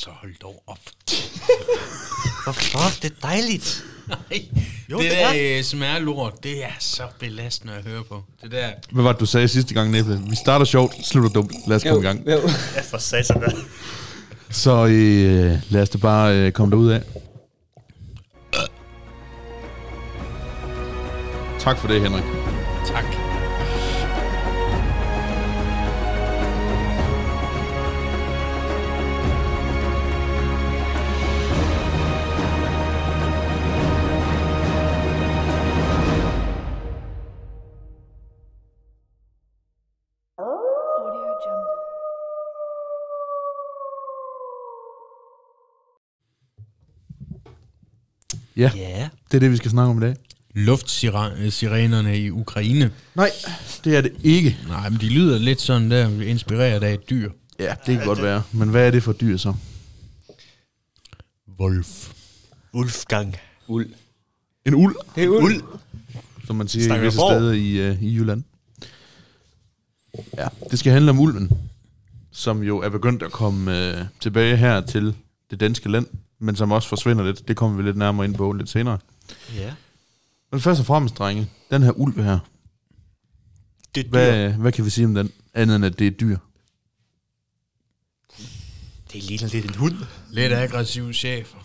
så hold dog op. Hvorfor? Det er dejligt. Nej, Jo, det, det der øh, smerlort, det er så belastende at høre på. Det der, Hvad var det, du sagde sidste gang, Næble? Vi starter sjovt, slutter dumt. Lad os komme i gang. Jo. Ja, for satan. Så øh, lad os da bare øh, komme derud af. Tak for det, Henrik. Ja, Ja. det er det, vi skal snakke om i dag. Luftsirenerne i Ukraine. Nej, det er det ikke. Nej, men de lyder lidt sådan der, inspireret af et dyr. Ja, det kan godt være. Men hvad er det for dyr så? Wolf. Wolfgang. Uld. En uld, Det er uld. uld. som man siger Snakker i visse steder i, uh, i Jylland. Ja, det skal handle om ulven, som jo er begyndt at komme uh, tilbage her til det danske land, men som også forsvinder lidt. Det kommer vi lidt nærmere ind på lidt senere. Ja. Men først og fremmest, drenge, den her ulv her, Det er dyr. hvad, hvad kan vi sige om den, andet end at det er et dyr? Det ligner lidt en hund. Lidt aggressiv chefer.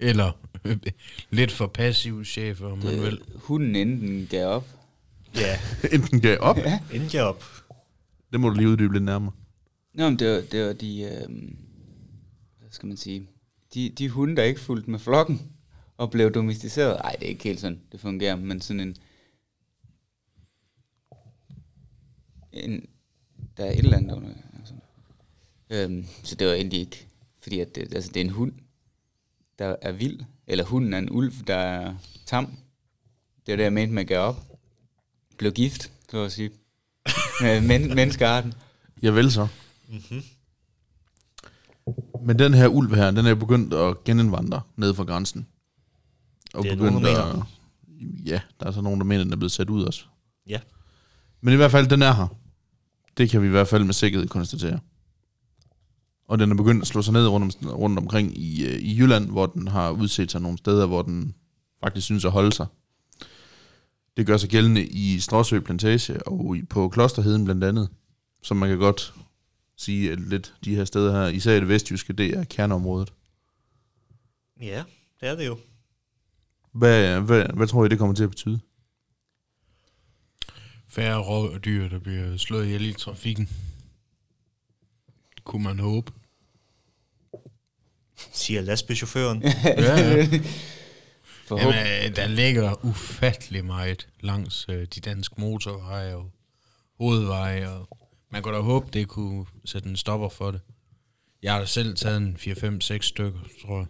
Eller lidt for passiv chefer, om man vil. Hunden enten gav op. Ja, Enten gav op, inden jeg op. det må du lige uddybe lidt nærmere. Nå, men det var, det var de, øh, skal man sige, de, de hunde, der ikke fulgte med flokken og blev domesticeret. Nej, det er ikke helt sådan, det fungerer, men sådan en, en der er et eller andet under. Altså. Øhm, så det var egentlig ikke, fordi at det, altså, det er en hund, der er vild, eller hunden er en ulv, der er tam. Det er det, jeg mente at gav op. Blev gift, så at sige. Med men, menneskearten. Jeg vel så. Mhm. Men den her ulv her, den er begyndt at genindvandre ned fra grænsen. Og Det er nogen, begyndt der at... Ja, der er så nogen, der mener, den er blevet sat ud også. Ja. Men i hvert fald, den er her. Det kan vi i hvert fald med sikkerhed konstatere. Og den er begyndt at slå sig ned rundt, om, rundt omkring i, øh, i Jylland, hvor den har udset sig nogle steder, hvor den faktisk synes at holde sig. Det gør sig gældende i Stråsø Plantage og på Klosterheden blandt andet, som man kan godt sige, lidt de her steder her, især i det vestjyske, det er kerneområdet. Ja, det er det jo. Hvad, hvad, hvad tror I, det kommer til at betyde? Færre rådyr, der bliver slået ihjel i trafikken. Kunne man håbe. Siger lastbilchaufføren. Ja, ja. Forhåbentlig. Jamen, øh, der ligger ufattelig meget langs øh, de danske motorveje og hovedveje, og man kunne da håbe, det kunne sætte en stopper for det. Jeg har da selv taget en 4-5-6 stykker, tror jeg.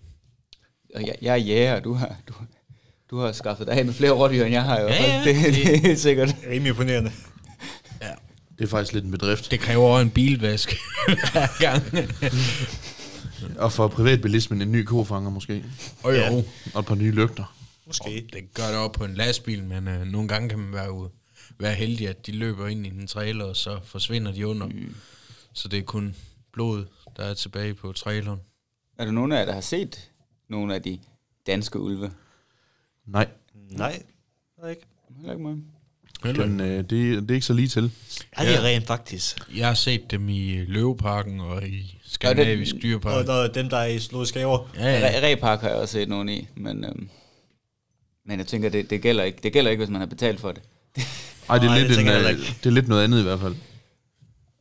Og jeg, jeg er jæger, og du har, du, du har skaffet dig af med flere rådyr, end jeg har. fald. Ja, ja. Det, det er helt sikkert. Rimelig imponerende. Det er faktisk lidt en bedrift. Det kræver også en bilvask hver gang. Og for privatbilismen en ny kofanger måske. Og jo, Ja. Og et par nye lygter. Måske. det gør det op på en lastbil, men øh, nogle gange kan man være, ude, være heldig, at de løber ind i en trailer, og så forsvinder de under. Mm. Så det er kun blod, der er tilbage på traileren. Er der nogen af jer, der har set nogle af de danske ulve? Nej, Nej, det er ikke. Heller ikke mig. den, øh, det, det er ikke så lige til. Er det rent faktisk? Jeg har set dem i Løveparken og i Skandinavisk det- Dyrepark. Og er dem, der er i zoologiske haver. Ja, ja. Ja. Repark har jeg også set nogen i, men, øhm, men jeg tænker, det, det, gælder ikke. det gælder ikke, hvis man har betalt for det. Ej, det er, Nej, lidt det en, øh, det er lidt noget andet i hvert fald.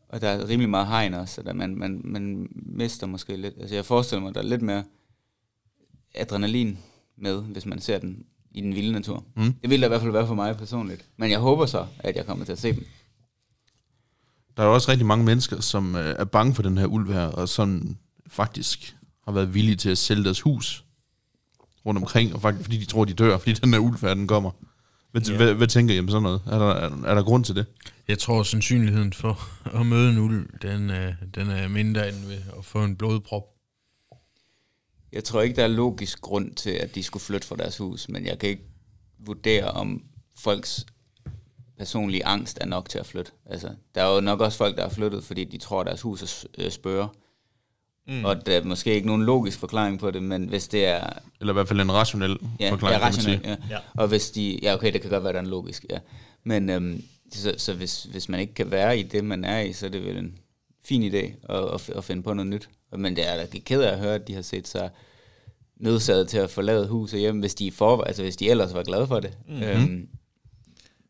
Og der er rimelig meget hegn også, så der man, man, man mister måske lidt. Altså jeg forestiller mig, der er lidt mere adrenalin med, hvis man ser den i den vilde natur. Mm. Det vil der i hvert fald være for mig personligt. Men jeg håber så, at jeg kommer til at se dem. Der er jo også rigtig mange mennesker, som øh, er bange for den her ulv her, og som faktisk har været villige til at sælge deres hus rundt omkring, og faktisk fordi de tror, de dør, fordi den her ulv her, den kommer. Hvad, Ja. hvad, hvad tænker I om sådan noget? Er der, er, er der grund til det? Jeg tror, sandsynligheden for at møde en ulv, den, er, den er mindre end ved at få en blodprop. Jeg tror ikke, der er logisk grund til, at de skulle flytte fra deres hus, men jeg kan ikke vurdere, om folks personlige angst er nok til at flytte. Altså, der er jo nok også folk, der er flyttet, fordi de tror, at deres hus er øh, spørger. Mm. Og der er måske ikke nogen logisk forklaring på det, men hvis det er... Eller i hvert fald en rationel Ja, forklaring, ja, rationelt, ja. Ja. Og hvis de... Ja, okay, det kan godt være, der er en logisk, ja. Men øhm, så, så hvis, hvis man ikke kan være i det, man er i, så er det vel en fin idé at, at, at finde på noget nyt. Men det er da ked af at høre, at de har set sig nødsaget til at forlade huset hjem, hvis de, for, altså hvis de ellers var glade for det. Mm-hmm. Øhm,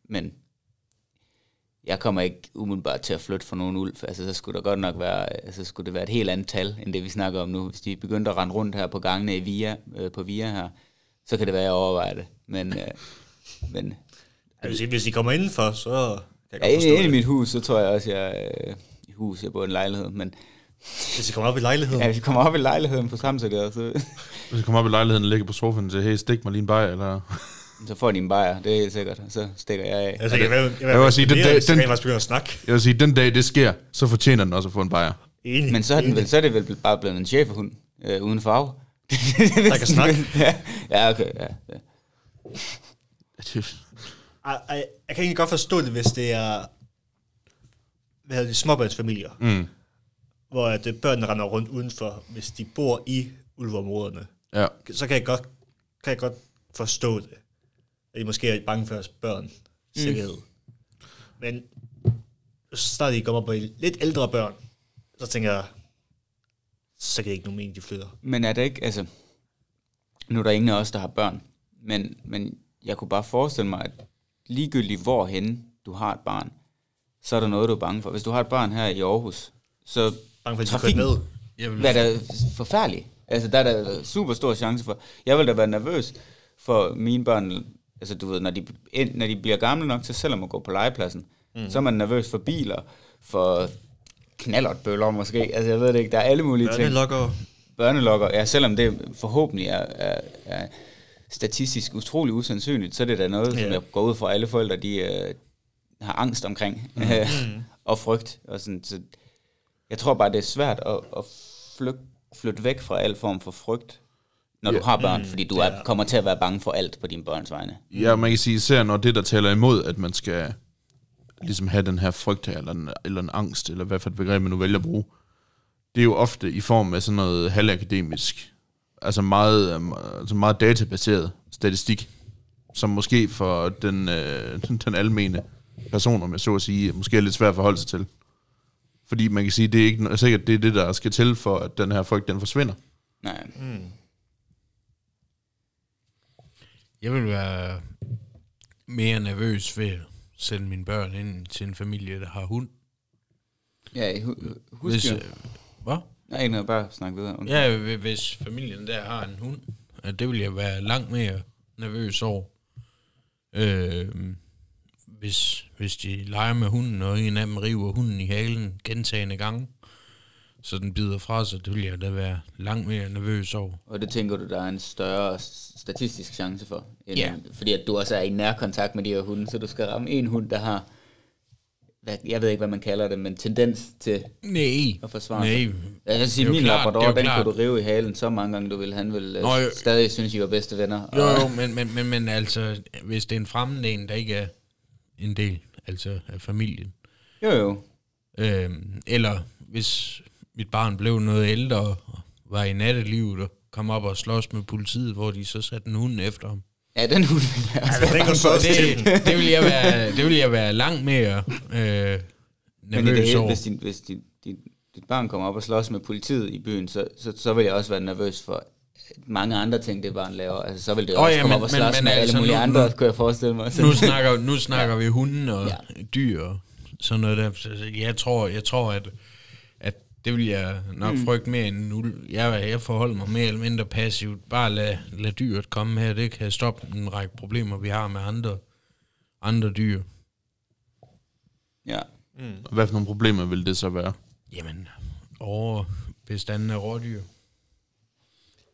men jeg kommer ikke umiddelbart til at flytte for nogen ulv. Altså, så skulle der godt nok være, altså, skulle det være et helt andet tal, end det vi snakker om nu. Hvis de begyndte at rende rundt her på gangene i Via, øh, på Via her, så kan det være, at jeg overvejer det. Men, øh, men sige, hvis de kommer indenfor, så kan jeg ja, godt forstå inde i det. mit hus, så tror jeg også, jeg øh, i hus, jeg bor i en lejlighed. Men Hvis de kommer op i lejligheden. ja, hvis vi kommer op i lejligheden på Samsø der, så, Hvis jeg kommer op i lejligheden og ligger på sofaen og siger, hey, stik mig lige en bajer, eller... så får de en bajer, det er helt sikkert. Og så stikker jeg af. Altså, jeg, jeg, jeg, jeg, Jeg vil sige, den- den- hvis jeg den- begynder at snakke. Jeg vil sige, den dag det sker, så fortjener den også at få en bajer. Enig. Men så er, den vel, så er det vel bare blevet en cheferhund, øh, uden farve. Der kan snakke. ja, ja, okay. Ja, ja. Ej, ej, jeg kan egentlig godt forstå det, hvis det er hvad hedder det, småbørnsfamilier, Mm. hvor at øh, børnene render rundt udenfor, hvis de bor i ulveområderne. Ja. Så kan jeg godt, kan jeg godt forstå det. At de måske er bange for deres børn sikkerhed. Men så snart de kommer på lidt ældre børn, så tænker jeg, så kan det ikke nogen mening, de flytter. Men er det ikke, altså, nu er der ingen af os, der har børn, men, men jeg kunne bare forestille mig, at ligegyldigt hvorhen du har et barn, så er der noget, du er bange for. Hvis du har et barn her i Aarhus, så Bange for, at trafikken, med. Jeg vil, hvad er da forfærdeligt. Altså, der er der super stor chance for. Jeg vil da være nervøs for mine børn, altså du ved, når de, når de bliver gamle nok til selv at gå på legepladsen, mm. så er man nervøs for biler, for knallertbøller måske, altså jeg ved det ikke, der er alle mulige ting Børnelokker. børnelokker, ja, selvom det forhåbentlig er, er, er statistisk utrolig usandsynligt, så er det da noget, Ja. som jeg går ud fra alle forældre, de øh, har angst omkring, mm. og frygt. Og sådan, så jeg tror bare, det er svært at, at flytte, flytte væk fra al form for frygt, når du har børn, fordi du er, kommer til at være bange for alt på dine børns vegne. Ja, man kan sige, især når det, der taler imod, at man skal ligesom have den her frygt her, eller en, eller en angst, eller hvad for et begreb man nu vælger at bruge, det er jo ofte i form af sådan noget halvakademisk, altså meget, øhm, altså meget databaseret statistik, som måske for den, øh, den, almene person, om jeg så at sige, måske er lidt svært at forholde sig til. Fordi man kan sige, det er ikke sikkert, det er det, der skal til for, at den her frygt, den forsvinder. Nej, jeg vil være mere nervøs ved at sende mine børn ind til en familie, der har hund. ja, hu- husk Hvis, jo. øh, hvad? Nej, noget, bare snak videre. Ja, hvi- hvis familien der har en hund, øh, det vil jeg være langt mere nervøs over. Øh, hvis, hvis de leger med hunden, og en af dem river hunden i halen gentagende gange, så den bider fra sig, det vil jeg da være langt mere nervøs over. Og det tænker du, der er en større statistisk chance for? End, Ja. Fordi at du også er i nær kontakt med de her hunde, så du skal ramme en hund, der har, hvad, jeg ved ikke, hvad man kalder det, men tendens til Nej, at forsvare nej. sig. Jeg vil sige, er min klart, labrador, den klart. kunne du rive i halen så mange gange, du vil. Han vil Nå, jo. øh, stadig synes, I var bedste venner. Jo, jo, men, men, men, men altså, hvis det er en fremmed en, der ikke er en del, altså af familien, Jo, jo. Øhm, eller hvis mit barn blev noget ældre og var i nattelivet og kom op og slås med politiet, hvor de så satte en hund efter ham. Ja, den hund vil jeg også Ja, være den går bange så for. også til. Det, det, vil jeg være, det vil jeg være langt mere øh, Men i det nervøs hele, over. hvis, din, hvis din, din, dit barn kommer op og slås med politiet i byen, så, så, så vil jeg også være nervøs for mange andre ting, det barn laver. Altså, så vil det Åh, også ja, komme men- op og men- slås men med alle altså, mulige nu- andre, nu- kunne jeg forestille mig. Nu snakker, nu snakker vi hunde og Ja. ja. dyr og sådan noget der. Så Jeg tror, jeg tror at det vil jeg nok mm. frygte mere end en ulv. Jeg, jeg forholder mig mere eller mindre passivt. Bare lad, lad dyret komme her. Det kan stoppe en række problemer, vi har med andre, andre dyr. Ja. Og hvad for nogle problemer vil det så være? Jamen, over bestanden af rådyr.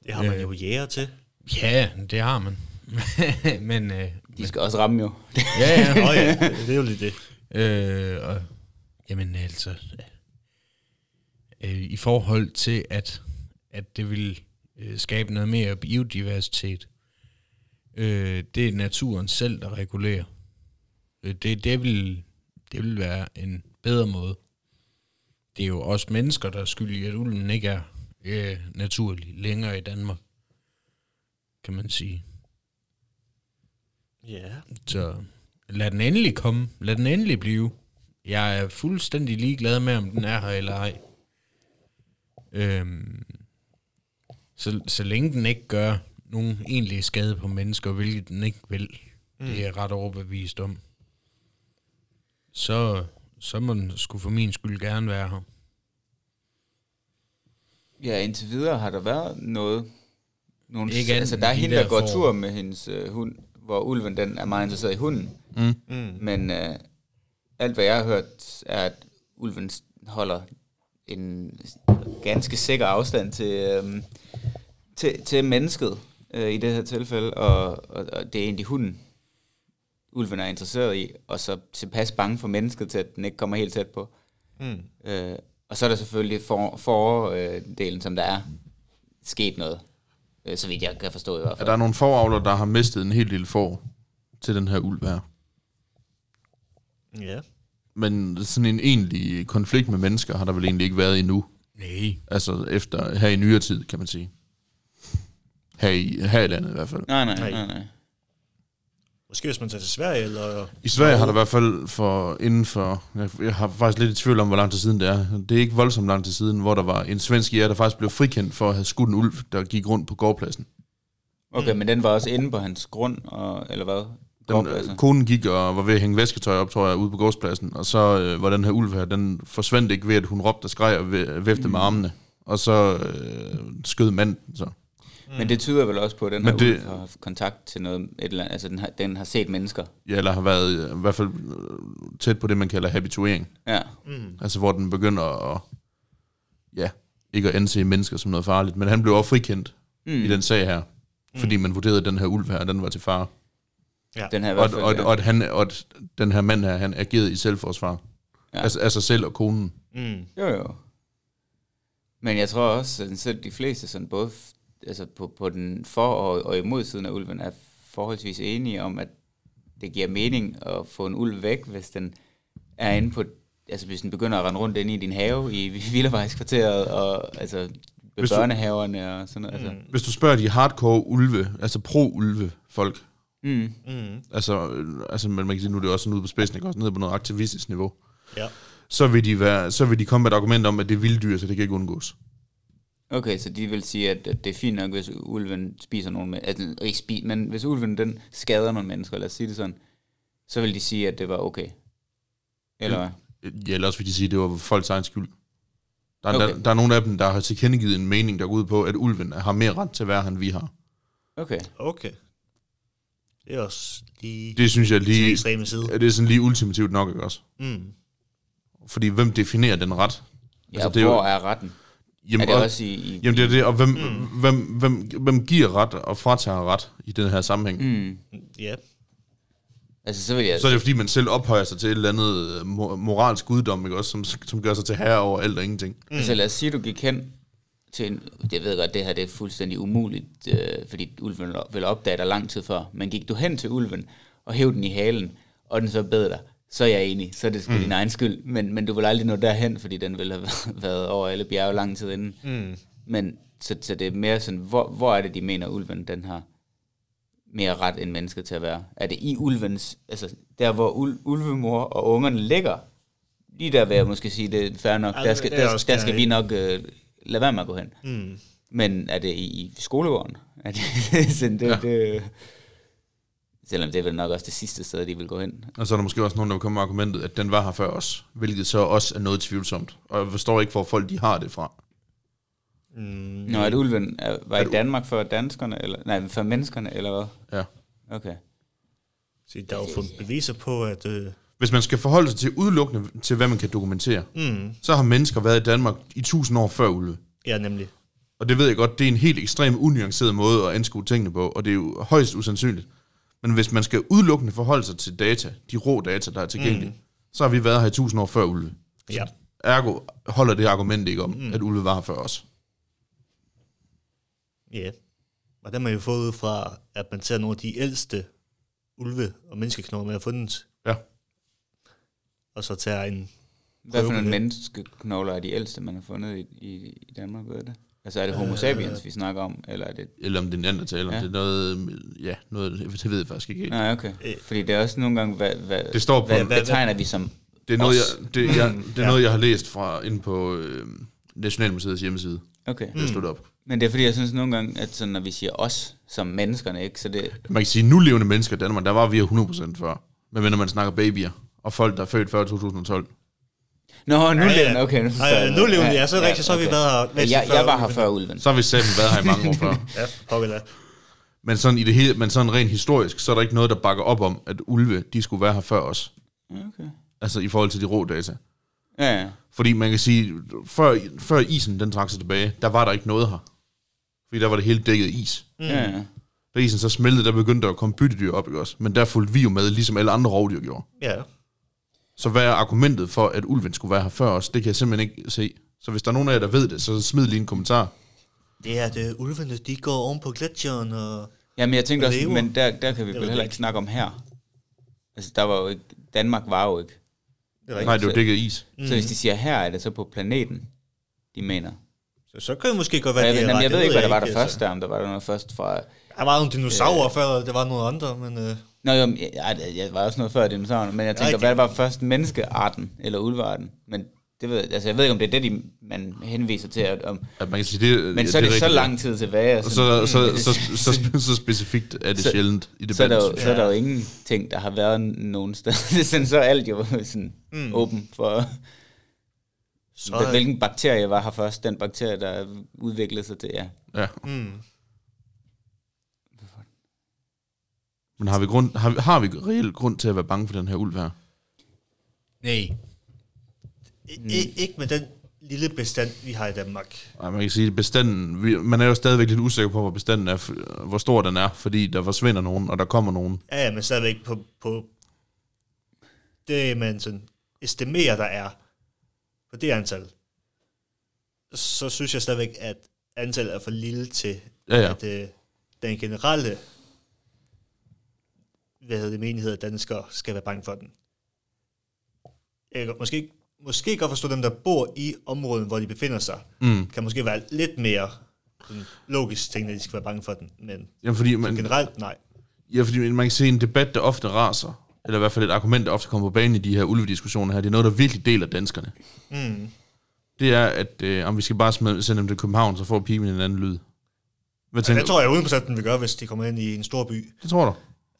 Det har man jo jæger til. Ja, det har man. Men øh, De skal også ramme jo. ja, ja. Nå ja, det er jo lige det. Øh, og, jamen altså, øh, i forhold til, at, at det vil øh, skabe noget mere biodiversitet, øh, det er naturen selv, der regulerer. Øh, det, det, vil, det vil være en bedre måde. Det er jo også mennesker, der er skyld i, at ulven ikke er, øh, naturligt længere i Danmark, kan man sige. Ja. Så lad den endelig komme. Lad den endelig blive. Jeg er fuldstændig ligeglad med, om den er her eller ej. Øhm, så, så længe den ikke gør nogen egentlig skade på mennesker, hvilket den ikke vil, mm. det er jeg ret overbevist om, så, så må den sgu for min skyld gerne være her. Ja, indtil videre har der været noget. Nogle, Ikke altså, der er de hende, der der går får. tur med hendes øh, hund, hvor ulven den er meget interesseret i hunden. Mm. Mm. Men øh, alt, hvad jeg har hørt, er, at ulven holder en ganske sikker afstand til, øh, til, til mennesket øh, i det her tilfælde, og, og, og det er egentlig hunden, ulven er interesseret i, og så tilpas bange for mennesket til, at den ikke kommer helt tæt på. Mm. Øh, og så er der selvfølgelig for, fordelen, som der er sket noget, øh, så vidt jeg kan forstå i hvert Er fald. der nogle foravler, der har mistet en helt lille får til den her ulv her? Ja. Men sådan en egentlig konflikt med mennesker har der vel egentlig ikke været endnu. Nej. Altså efter, her i nyere tid, kan man sige. Her i, her i landet i hvert fald. Nej, nej, Nej. nej, nej. Måske hvis man tager til Sverige, eller... I Sverige har der i hvert fald for inden for, jeg, jeg har faktisk lidt i tvivl om, hvor lang tid siden det er. Det er ikke voldsomt lang tid siden, hvor der var en svensk jæger, der faktisk blev frikendt for at have skudt en ulv, der gik rundt på gårdpladsen. Okay, men den var også inde på hans grund, og, eller hvad? Den, øh, konen gik og var ved at hænge væsketøj op, tror jeg, ude på gårdspladsen, og så øh, var den her ulv her, den forsvandt ikke ved, at hun råbte og skreg og væ- væftede med armene. Og så øh, skød manden så. Men det tyder vel også på, at den Men her det- ulv har haft kontakt til noget, et eller andet, altså den har, den har set mennesker. Ja, eller har været øh, i hvert fald øh, tæt på det, man kalder habituering. Ja, Mm. Altså hvor den begynder at, ja, ikke at anse mennesker som noget farligt. Men han blev også frikendt mm. mm. i den sag her, fordi man vurderede, at den her ulv her, den var til fare. Den her i Og, hvert fald, og, ja. og, at han, og at den her mand her, han agerede i selvforsvar. Ja. Ja. Altså sig selv og konen. Mm. Jo, jo. Men jeg tror også, at selv de fleste, sådan både altså på, på den for- og, og imod siden af ulven, er forholdsvis enige om, at det giver mening at få en ulv væk, hvis den er inde på, altså hvis den begynder at rende rundt inde i din have i Villavejskvarteret, og altså ved Hvis du- børnehaverne og sådan noget. Altså. Hvis du spørger de hardcore ulve, altså pro-ulve folk, Mm. Mm. altså, øh, altså men man kan sige, nu er det også sådan ude på spidsen, ikke? også nede på noget aktivistisk niveau, Ja. så vil, de være, så vil de komme med et argument om, at det er vilddyr, så det kan ikke undgås. Okay, så de vil sige, at, at det er fint nok, hvis ulven spiser nogen med, altså ikke spi, men hvis ulven den skader nogle mennesker, lad os sige det sådan, så vil de sige, at det var okay. Eller hvad? Ja, ellers vil de sige, at det var folks egen skyld. Der er, okay. der, der er nogle af dem, der har tilkendegivet en mening, der går ud på, at ulven har mere ret til at være, end vi har. Okay. Okay. Det er også lige Det synes jeg lige, ekstreme side. er det sådan lige ultimativt nok, ikke også? Mm. Fordi hvem definerer den ret? Ja, Altså, det er jo- hvor er retten? Jamen, er det og, også i... i jamen det er det, og hvem, mm. hvem, hvem, hvem giver ret og fratager ret i den her sammenhæng? Mm. Ja. altså, så vil jeg... Så er det fordi, man selv ophøjer sig til et eller andet øh, mo- moralsk guddom, ikke også, som, som gør sig til herre over alt og ingenting. Mm. Altså lad os sige, du gik hen til en... Jeg ved godt, det her det er fuldstændig umuligt, øh, fordi ulven vil opdage dig lang tid før. Men gik du hen til ulven og hæv den i halen, og den så bed dig, så er jeg enig. Så er det sgu mm. din egen skyld. Men, men du vil aldrig nå derhen, fordi den vil have været over alle bjerge lang tid inden. Mm. Men så, så det er mere sådan, hvor, hvor er det, de mener, ulven den har mere ret end mennesket til at være? Er det i ulvens, altså der, hvor ul, ulvemor og ungerne ligger? Lige der vil jeg måske sige, det er fair nok. Ja, Der skal, er der, der skal vi nok øh, lade være med at gå hen. Mm. Men er det i, i skolegården? Er det, sådan, det, ja. det, selvom det er vel nok også det sidste sted, de vil gå hen. Og så er der måske også nogen, der vil komme med argumentet, at den var her før os, hvilket så også er noget tvivlsomt. Og jeg forstår ikke, hvor folk de har det fra. Mm. Nå, at ulven er, var Er i Danmark før danskerne, eller, nej, før menneskerne, eller hvad? Ja. Okay. Så der er jo fundet beviser på, at... Øh, Hvis man skal forholde sig til udelukkende til, hvad man kan dokumentere, mm. så har mennesker været i Danmark i tusind år før ulve. Ja, nemlig. Og det ved jeg godt, det er en helt ekstrem unuanceret måde at anskue tingene på, og det er jo højst usandsynligt. Men hvis man skal udelukkende forholde sig til data, de rå data, der er tilgængelige, mm. så har vi været her i tusind år før ulve. Ja. Ergo holder det argument ikke om, mm. at ulve var her før os. Ja. Og der har man jo fået ud fra, at man tager nogle af de ældste ulve- og menneskeknogler, man har fundet, Ja. Og så tager en... Hvad for nogle menneskeknogler er de ældste, man har fundet i, i, i Danmark, ved du det? Altså er det homo sapiens, vi snakker om, eller er det... Eller om det er neandertaler. Ja. Ja. Det er noget, ja, noget, det ved jeg faktisk ikke helt. Nej, okay. Øh. Fordi det er også nogle gange, hvad, hvad, Det står på- hvad, Hvad- betegner vi som Det er noget, os? jeg, det, jeg, det er Ja. noget, jeg har læst fra inde på øh, Nationalmuseets hjemmeside. Okay. Det er slået op. Men det er fordi, jeg synes nogle gange, at sådan, når vi siger os som menneskerne, ikke, så det... Man kan sige, nu levende mennesker i Danmark, der var vi 100% før. Men når man snakker babyer, og folk, der er født før 2012. Nå, nu Ja, ja. okay, nu Ej, jeg nu vi, ja, så er det rigtigt, så har vi været her Ja, jeg, før jeg var her før ulven. Så har vi selv været her i mange år før. Ja, pokker da. Men sådan, i det hele, men sådan rent historisk, så er der ikke noget, der bakker op om, at ulve, de skulle være her før os. Okay. Altså i forhold til de rå data. Ja, ja. Fordi man kan sige, før, før isen den trak sig tilbage, der var der ikke noget her. Fordi der var det hele dækket is. ja, ja. Da isen så smeltede, der begyndte der at komme byttedyr op, ikke også? Men der fulgte vi jo med, ligesom alle andre rovdyr gjorde. Ja. Så hvad er argumentet for, at ulven skulle være her før os? Det kan jeg simpelthen ikke se. Så hvis der er nogen af jer, der ved det, så smid lige en kommentar. Det er, at øh, ulvene, de går oven på gletsjeren, og... Jamen, jeg tænkte Og også, lever. men der, der kan vi vel heller jeg ikke snakke om her. Altså, der var jo ikke... Danmark var jo ikke. Det er Nej, det er jo dækket is. Mm. Så hvis de siger her, er det så på planeten, de mener. Så, så kan det måske godt være, jeg, er ret. jeg ved ikke, hvad der var der altså. først der, om der var der noget først fra... Der var nogle dinosaurer før, det var nogle andre, men... Øh, Nå jo, ja, der- jeg var også noget før dinosaurerne, men jeg tænker, Rigtigt. hvad var først menneskearten eller ulvearten? Men det ved, altså, jeg ved ikke, om det er det, de, man henviser til. At, om, At man kan sige, det, men så er det, så rigtigt. lang tid tilbage. og sådan- så, så, så, så, så, så specifikt er det Så- sjældent i så er, der debatten. jo, så er der jo ingen ting, der har været nogen sted. Det er sådan, så er alt jo sådan mm. åben for, så, så, hvilken bakterie var her først. Den bakterie, der udviklede sig til, ja. Ja. mm, Men har vi, grund, har, har vi reelt grund til at være bange for den her ulv her? Nej. I, ikke med den lille bestand, vi har i Danmark. Nej, man kan sige, at bestanden, vi, man er jo stadigvæk lidt usikker på, hvor bestanden er, hvor stor den er, fordi der forsvinder nogen, og der kommer nogen. Ja, ja, men stadigvæk på, på det, man sådan estimerer, der er på det antal, så synes jeg stadigvæk, at antallet er for lille til, Ja, ja. at øh, den generelle hvad hedder det, menighed af danskere skal være bange for den. Jeg kan måske, måske godt forstå dem, der bor i området, hvor de befinder sig, Mm. kan måske være lidt mere sådan, logisk ting, at de skal være bange for den, men Jamen, fordi man, generelt nej. ja, fordi man kan se en debat, der ofte raser, eller i hvert fald et argument, der ofte kommer på banen i de her ulvediskussioner her, det er noget, der virkelig deler danskerne. Mm. Det er, at øh, om vi skal bare smide, sende dem til København, så får piben en anden lyd. Hvad Ja, tænker det tror jeg 100% den vil gøre, hvis de kommer ind i en stor by. Det tror du?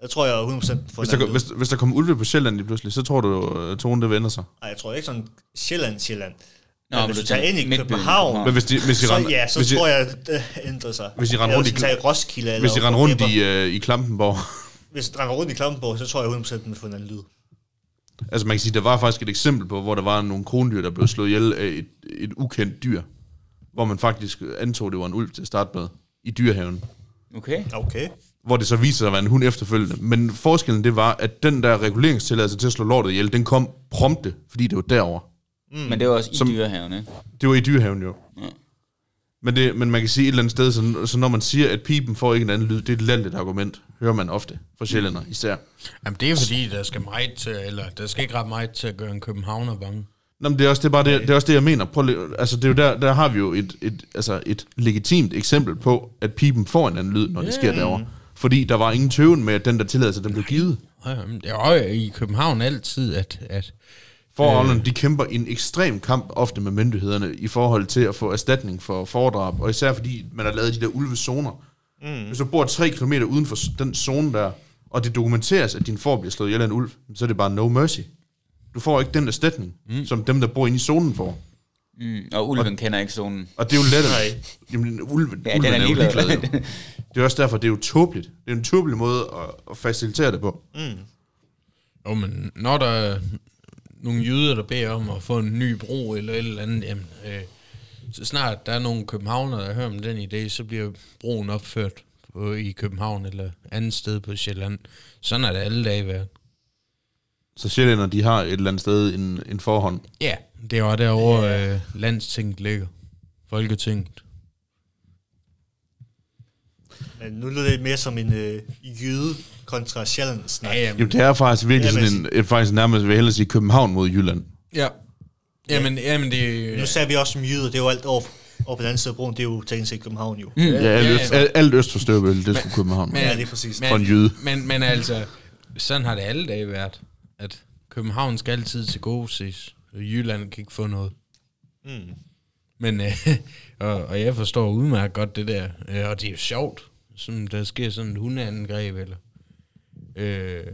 Jeg tror, jeg 100% får Hvis en der, anden hvis, hvis der kommer ulve på Sjælland lige pludselig, så tror du, at tonen det vender sig. Ej, jeg tror ikke sådan Sjælland, Sjælland. Nå, men hvis du tager ind i København. Men hvis de, hvis de så, ja, så hvis de, tror jeg, at det ændrer sig. Hvis de render rundt hvis i- de tager i Roskilde, eller hvis de render rundt i, øh, i Klampenborg, Hvis de render rundt i Klampenborg, så tror jeg 100% den vil få en anden lyd. Altså man kan sige, der var faktisk et eksempel på, hvor der var nogle krondyr, der blev slået ihjel af et, et ukendt dyr. Hvor man faktisk antog, det var en ulv til at starte med. I dyrehaven. Okay. Okay. Hvor det så viste sig at være en hund efterfølgende. Men forskellen det var, at den der reguleringstilladelse til at slå lortet ihjel, den kom prompte, fordi det var derover. Mm. Men det var også i Som- dyrehaven, ikke? Det var i dyrehaven jo. Ja. Men, det, men man kan sige et eller andet sted, så, så når man siger, at pipen får ikke en anden lyd, det er et lalligt argument. Hører man ofte fra sjællænder især. Jamen, det er fordi, der skal meget til, eller der skal ikke ret meget til at gøre en københavner bange. Nå, men det er også det, er bare det, det, er også det jeg mener. Prøv, altså, det er jo der, der har vi jo et, et, altså et legitimt eksempel på, at pipen får en anden lyd, når det sker derovre. Fordi der var ingen tøven med, at den der tilladelse, den blev givet. Det er jo i København altid, at, at Forholdene, de kæmper en ekstrem kamp ofte med myndighederne i forhold til at få erstatning for foredrag, og især fordi man har lavet de der ulvezoner. Mm. Hvis du bor tre kilometer uden for den zone der, og det dokumenteres, at din får bliver slået ihjel af en ulv, så er det bare no mercy. Du får ikke den erstatning, mm. som dem, der bor inde i zonen får. Mm. Og ulven kender ikke zonen. Og det er jo let. Nej. Jamen, ulven, Ja, ulven den er er, jo ligeglad. ligeglad. Jo. Det er også derfor, det er jo tåbeligt. Det er en tåbelig måde at, at facilitere det på. jo, men når der er nogle jyder, der beder om at få en ny bro eller et eller andet, jamen, øh, så snart der er nogle københavner, der hører om den idé, så bliver broen opført på, i København eller andet sted på Sjælland. Sådan er det alle dage været. Så sjællænder, de har et eller andet sted en, en forhånd. Ja, det var derovre øh, landstinget ligger. Folketinget. Men nu lyder det mere som en øh, jyde kontra Sjælland snak. Ja, Jo, jamen, det er faktisk virkelig Jamen, sådan en, et, faktisk nærmest, vil jeg hellere sige, København mod Jylland. ja. Jamen, jamen det Nu sagde vi også som jyder, det er jo alt over, Og på den anden side af broen, det er jo teknisk set København jo. Ja, alt, ja, øst, alt, alt øst for Støvbøl, det skulle København. Men- Ja, det er præcis. For en jyde. Men, men altså, sådan har det alle dage været, at København skal altid til gode ses, og Jylland kan ikke få noget. Mm. Men, øh, og, og jeg forstår udmærket godt det der, øh, og det er jo sjovt, som der sker sådan et hundeangreb, eller øh,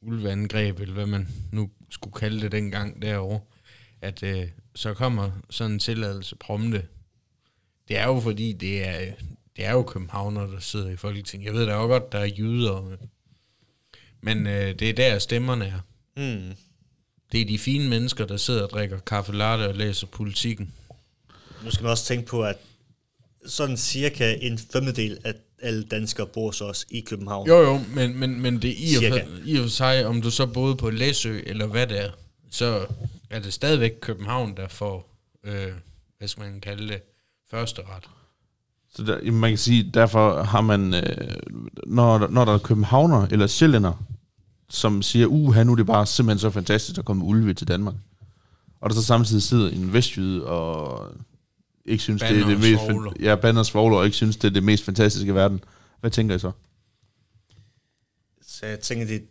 ulveangreb, eller hvad man nu skulle kalde det dengang derovre, at øh, så kommer sådan en tilladelse prompte. Det er jo fordi, det er, det er jo københavner, der sidder i Folketinget. Jeg ved da også godt, der er jyder, men- øh, det er der stemmerne er. Mm. Det er de fine mennesker, der sidder og drikker kaffe latte og læser politikken. Nu skal man også tænke på, at sådan cirka en femtedel af alle danskere bor så også i København. Jo, jo, men, men, men det er i og, Cirka. for, i og for sig, om du så boede på Læsø, eller hvad det er, så er det stadigvæk København, der får, øh, hvad skal man kalde det, første ret. Så der, man kan sige, derfor har man, øh, når, når der er københavner eller sjællænder, som siger, uh, nu er det bare simpelthen så fantastisk at komme ulve til Danmark. Og der så samtidig sidder en vestjyde og ikke synes, det er Banner det og mest... svovler. fan- Ja, banner og svogler, og ikke synes, det er det mest fantastiske i verden. Hvad tænker I så? Så jeg tænker, det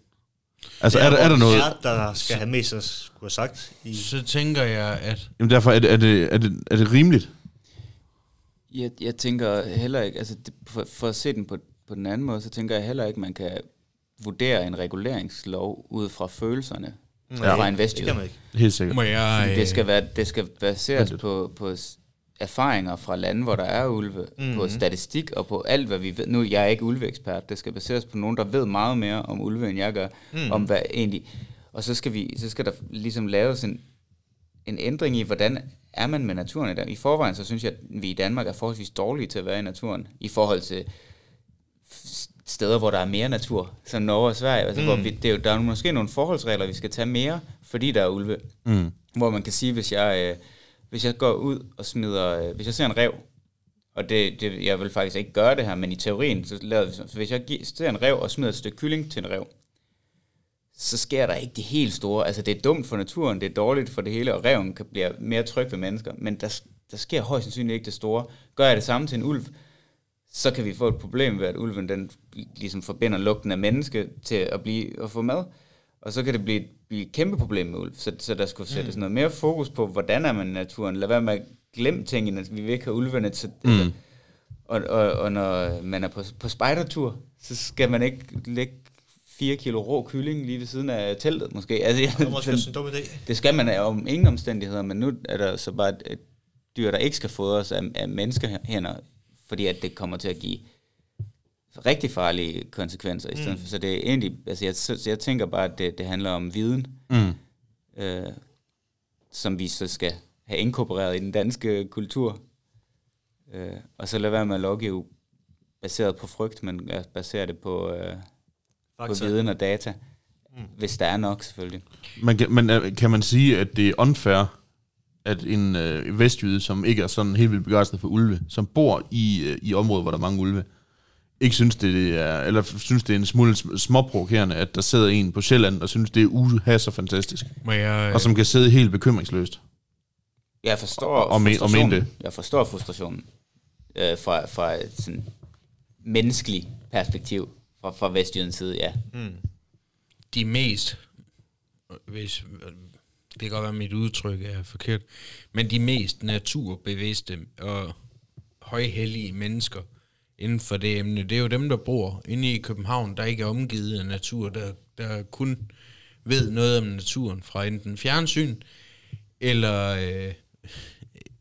Altså, er, der, er der noget... Er, der skal have mest at skulle have sagt. I, Så tænker jeg, at Jamen derfor, er det, er det, er det, er det rimeligt? Jeg, jeg tænker heller ikke, altså det, for, for at se den på, på den anden måde, så tænker jeg heller ikke, man kan vurdere en reguleringslov ud fra følelserne Nej, fra en det vestjyde. kan man ikke. Helt sikkert. må jeg... Øh, det skal, være, det skal baseres på, på erfaringer fra lande, hvor der er ulve, mm-hmm. på statistik og på alt, hvad vi ved. Nu jeg er ikke ulveekspert. Det skal baseres på nogen, der ved meget mere om ulve, end jeg gør. Mm. Om hvad egentlig... Og så skal, vi, så skal der ligesom laves en, en ændring i, hvordan er man med naturen i dag. I forvejen, så synes jeg, at vi i Danmark er forholdsvis dårlige til at være i naturen, i forhold til steder, hvor der er mere natur, som Norge og Sverige. Altså, mm. hvor vi, det er jo, der er måske nogle forholdsregler, vi skal tage mere, fordi der er ulve. Mm. Hvor man kan sige, hvis jeg, øh, hvis jeg går ud og smider, øh, hvis jeg ser en rev, og det, det, jeg vil faktisk ikke gøre det her, men i teorien, så lader vi så hvis jeg gi- ser en rev og smider et stykke kylling til en rev, så sker der ikke det helt store. Altså det er dumt for naturen, det er dårligt for det hele, og reven kan blive mere tryg ved mennesker, men der, der sker højst sandsynligt ikke det store. Gør jeg det samme til en ulv, så kan vi få et problem ved, at ulven den ligesom forbinder lugten af menneske til at blive at få mad. Og så kan det blive, blive et kæmpe problem med ulv. Så, så der skulle sættes mm. noget mere fokus på, hvordan er man i naturen. Lad være med at glemme ting, i nat- vi vil ikke have ulvene til... Mm. Og, og, og når man er på, på spejdertur, så skal man ikke lægge 4 kilo rå kylling lige ved siden af teltet, måske. Altså, Det er måske en dum idé. det skal man om ingen omstændigheder, men nu er der så bare et, et dyr, der ikke skal fodres af, af menneskehænder, fordi at det kommer til at give rigtig farlige konsekvenser i stedet mm. for. Så det er egentlig, altså jeg, så, jeg tænker bare, at det, det handler om viden, Mm. øh, som vi så skal have inkorporeret i den danske kultur. Øh, og så lade være med at lovgive baseret på frygt, men basere det på, øh, på viden og data. Mm. Hvis der er nok, selvfølgelig. Man kan, men øh, kan man sige, at det er unfair, at en øh, vestjyde, som ikke er sådan helt vildt begejstret for ulve, som bor i, øh, i områder, hvor der er mange ulve, ikke synes, det er, eller synes, det er en smule sm- småprovokerende, at der sidder en på Sjælland, og synes, det er uha så fantastisk, Må jeg, og som kan sidde helt bekymringsløst. Jeg forstår Og- og men- og men det. Jeg forstår frustrationen øh, fra, fra et sådan menneskeligt perspektiv fra, fra Vestjydens side, ja. de mest, hvis, det kan godt være, at mit udtryk er forkert, men de mest naturbevidste og højhellige mennesker inden for det emne, det er jo dem, der bor inde i København, der ikke er omgivet af natur, der, der kun ved noget om naturen fra enten fjernsyn, eller øh,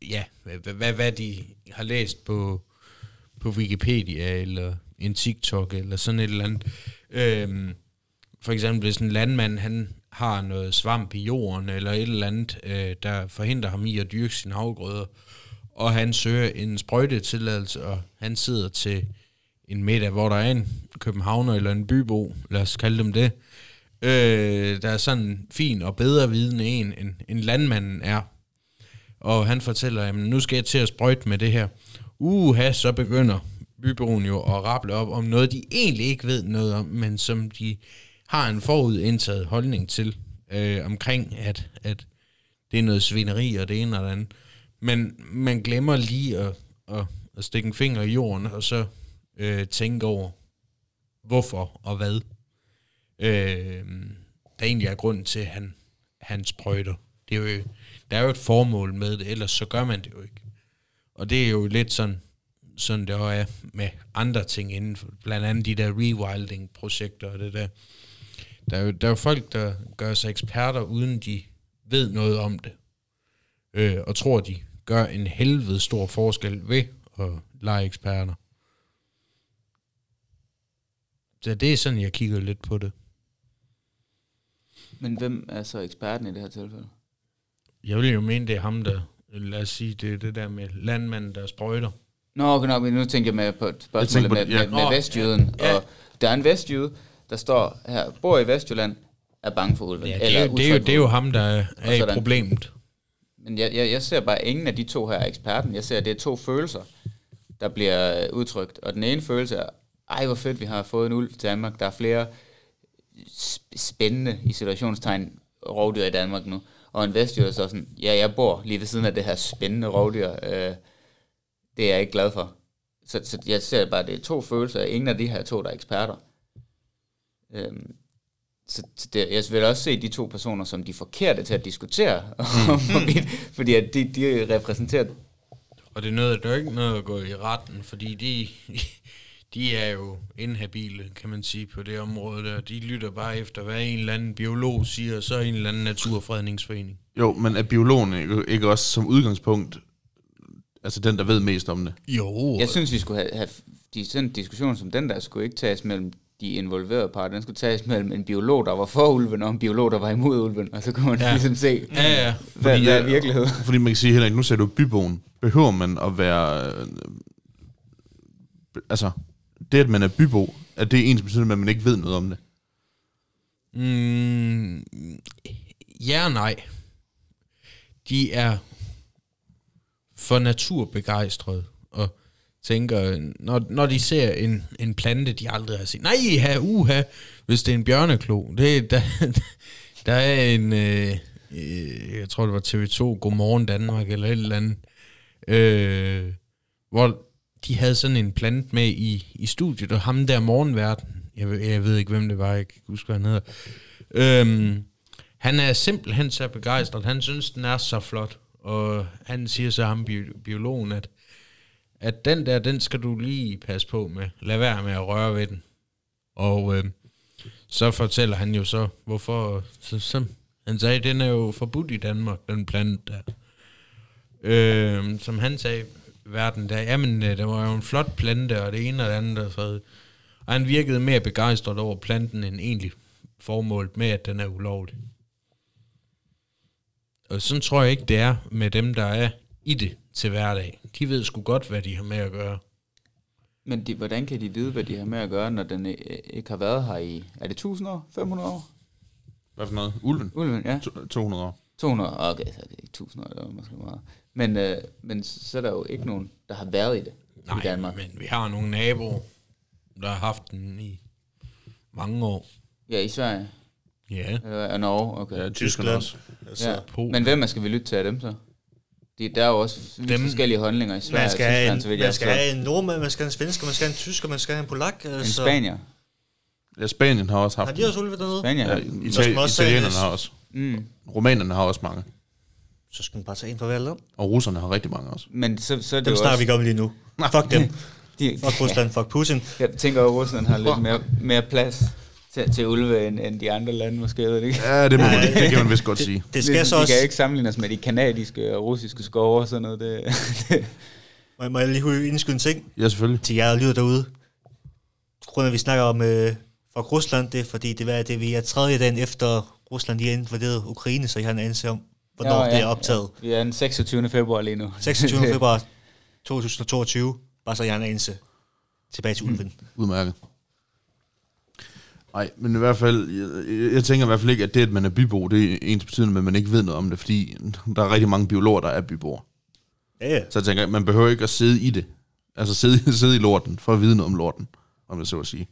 ja, hvad, hvad, hvad de har læst på, på Wikipedia, eller en TikTok, eller sådan et eller andet. Øhm, for eksempel hvis en landmand, han har noget svamp i jorden, eller et eller andet, øh, der forhindrer ham i at dyrke sine afgrøder, og han søger en sprøjtetilladelse, og han sidder til en middag, hvor der er en københavner eller en bybo, lad os kalde dem det, øh, der er sådan fin og bedre vidende en, end, end landmanden er. Og han fortæller, at nu skal jeg til at sprøjte med det her. Uha, så begynder byboen jo at rable op om noget, de egentlig ikke ved noget om, men som de har en forudindtaget holdning til, øh, omkring, at, at det er noget svineri og det ene og det andet. Men man glemmer lige at, at, at stikke en finger i jorden, og så øh, tænke over, hvorfor og hvad. Øh, der egentlig er grunden til, at han, han sprøjter. Det er jo, der er jo et formål med det, ellers så gør man det jo ikke. Og det er jo lidt sådan, sådan det også er med andre ting inden for, blandt andet de der rewilding-projekter og det der. Der er, jo, der er jo folk, der gør sig eksperter, uden de ved noget om det. Øh, og tror, de gør en helvede stor forskel ved at lege eksperter. Så det er sådan, jeg kigger lidt på det. Men hvem er så eksperten i det her tilfælde? Jeg vil jo mene, det er ham, der, lad os sige, det er det der med landmanden, der sprøjter. Nå, okay, nå, men nu tænker jeg med på et spørgsmål med, ja. med, med Nå, vestjyden. ja. Og der er en vestjyde, der står her, bor i Vestjylland, er bange for ulven. Ja, det, er jo, det, er jo, det er jo ham, der er, er i problemet. Men jeg, jeg, jeg ser bare, ingen af de to her er eksperten. Jeg ser, at det er to følelser, der bliver udtrykt. Og den ene følelse er, ej hvor fedt, vi har fået en ulv til Danmark. Der er flere spændende, i situationstegn, rovdyr i Danmark nu. Og en vestjyde er så sådan, ja, jeg bor lige ved siden af det her spændende rovdyr. Øh, det er jeg ikke glad for. Så, så jeg ser bare, at det er to følelser. Ingen af de her to, der er eksperter. Øhm, så det, jeg vil også se de to personer som de forkerte til at diskutere, om hvorvidt- fordi at de, de repræsenterer Og det nøder jo ikke noget at gå i retten, fordi de, de er jo inhabile, kan man sige, på det område der. De lytter bare efter, hvad en eller anden biolog siger, og så en eller anden naturfredningsforening. Jo, men er biologen ikke, ikke også som udgangspunkt, altså den, der ved mest om det? Jo, Jeg synes, vi skulle have, have de, sådan en diskussion som den der, skulle ikke tages mellem de involverede parter. Den skulle tages mellem en biolog, der var for ulven, og en biolog, der var imod ulven. Og så kunne man ja. Ja. ligesom se, Ja, ja. hvad, Fordi, hvad er øh, virkelighed. Fordi man kan sige, Henrik, nu sagde du byboen. Behøver man at være... Øh, altså, det at man er bybo, er det ens betydning, at man ikke ved noget om det? Mm, ja og nej. De er for naturbegejstrede og tænker, når, når de ser en, en plante, de aldrig har set, nej, ha, uha, hvis det er en bjørneklo, det, der, der er en, øh, jeg tror det var TV2, Godmorgen Danmark, eller et eller andet, øh, hvor de havde sådan en plante med i, i studiet, og ham der morgenverden, jeg, jeg ved ikke, hvem det var, jeg kan ikke huske, hvad han hedder, øhm, han er simpelthen så begejstret, han synes, den er så flot, og han siger så ham, bi- biologen, at, at den der, den skal du lige passe på med, lad være med at røre ved den, og øh, så fortæller han jo så, hvorfor, så, så, han sagde, den er jo forbudt i Danmark, den plante der. Øh, som han sagde, verden der, jamen, øh, det var jo en flot plante, og det ene og det andet, og så, og han virkede mere begejstret over planten, end egentlig formålet med, at den er ulovlig. Og sådan tror jeg ikke, det er med dem, der er i det til hverdag. De ved sgu godt, hvad de har med at gøre. Men de, hvordan kan de vide, hvad de har med at gøre, når den ikke har været her i, er det 1000 år? 500 år? Hvad for noget? Ulven? Ulven, ja. To- 200 år. 200, okay, så er det ikke 1000 år, det var måske meget. Men, øh, men så er der jo ikke nogen, der har været i det Nej, i Danmark. men vi har nogle naboer, der har haft den i mange år. Ja, i Sverige. Ja, Eller og Norge, okay. Ja, Ja, tyskerne Tyskland. også. Altså, Polen. Men hvem skal vi lytte til af dem så? De, der er jo også dem, forskellige holdninger i Sverige man skal, have Tyskland, så en, vidt man jeg skal have en nordmand, man skal have en svensker, man skal have en tysker, man skal have en polak. En Altså, spanier. Ja, Spanien har også haft Har de også ulve dernede? Spanier. Ja, Ja. Itali- Så man også italienerne har også. Mm. Romanerne har også mange. Så skal man bare tage en for hver land. Og russerne har rigtig mange også. Men så, så er det Dem snakker også, vi ikke om lige nu. Fuck dem. de, Fuck Rusland, fuck Putin. Jeg tænker, at Rusland har lidt mere, mere plads til, til ulve, end, end de andre lande måske, jeg ved det ikke. Ja, det, må man, det kan man vist godt sige. Det skal så vi også... kan ikke sammenligne os med de kanadiske og russiske skove og sådan noget. Det, det, Må, må jeg lige indskyde en ting Ja, selvfølgelig. til jer, der lyder derude? Grunden at vi snakker om øh, fuck Rusland, det er fordi, det er, det vi er tredje dagen efter Rusland lige har invaderet Ukraine, så I har en anelse om, hvornår Nå, det er optaget. Ja. Vi er den 26. februar lige nu. 26. februar 2022, bare så jeg har en anelse. Tilbage til ulven. Udmærket. Nej, men i hvert fald, jeg, jeg tænker i hvert fald ikke, at det, at man er bybo, det er ens betydende, at man ikke ved noget om det, fordi der er rigtig mange biologer, der er byboer. Ja, ja. Så jeg tænker, man behøver ikke at sidde i det. Altså sidde, sidde i lorten, for at vide noget om lorten, om det så at sige.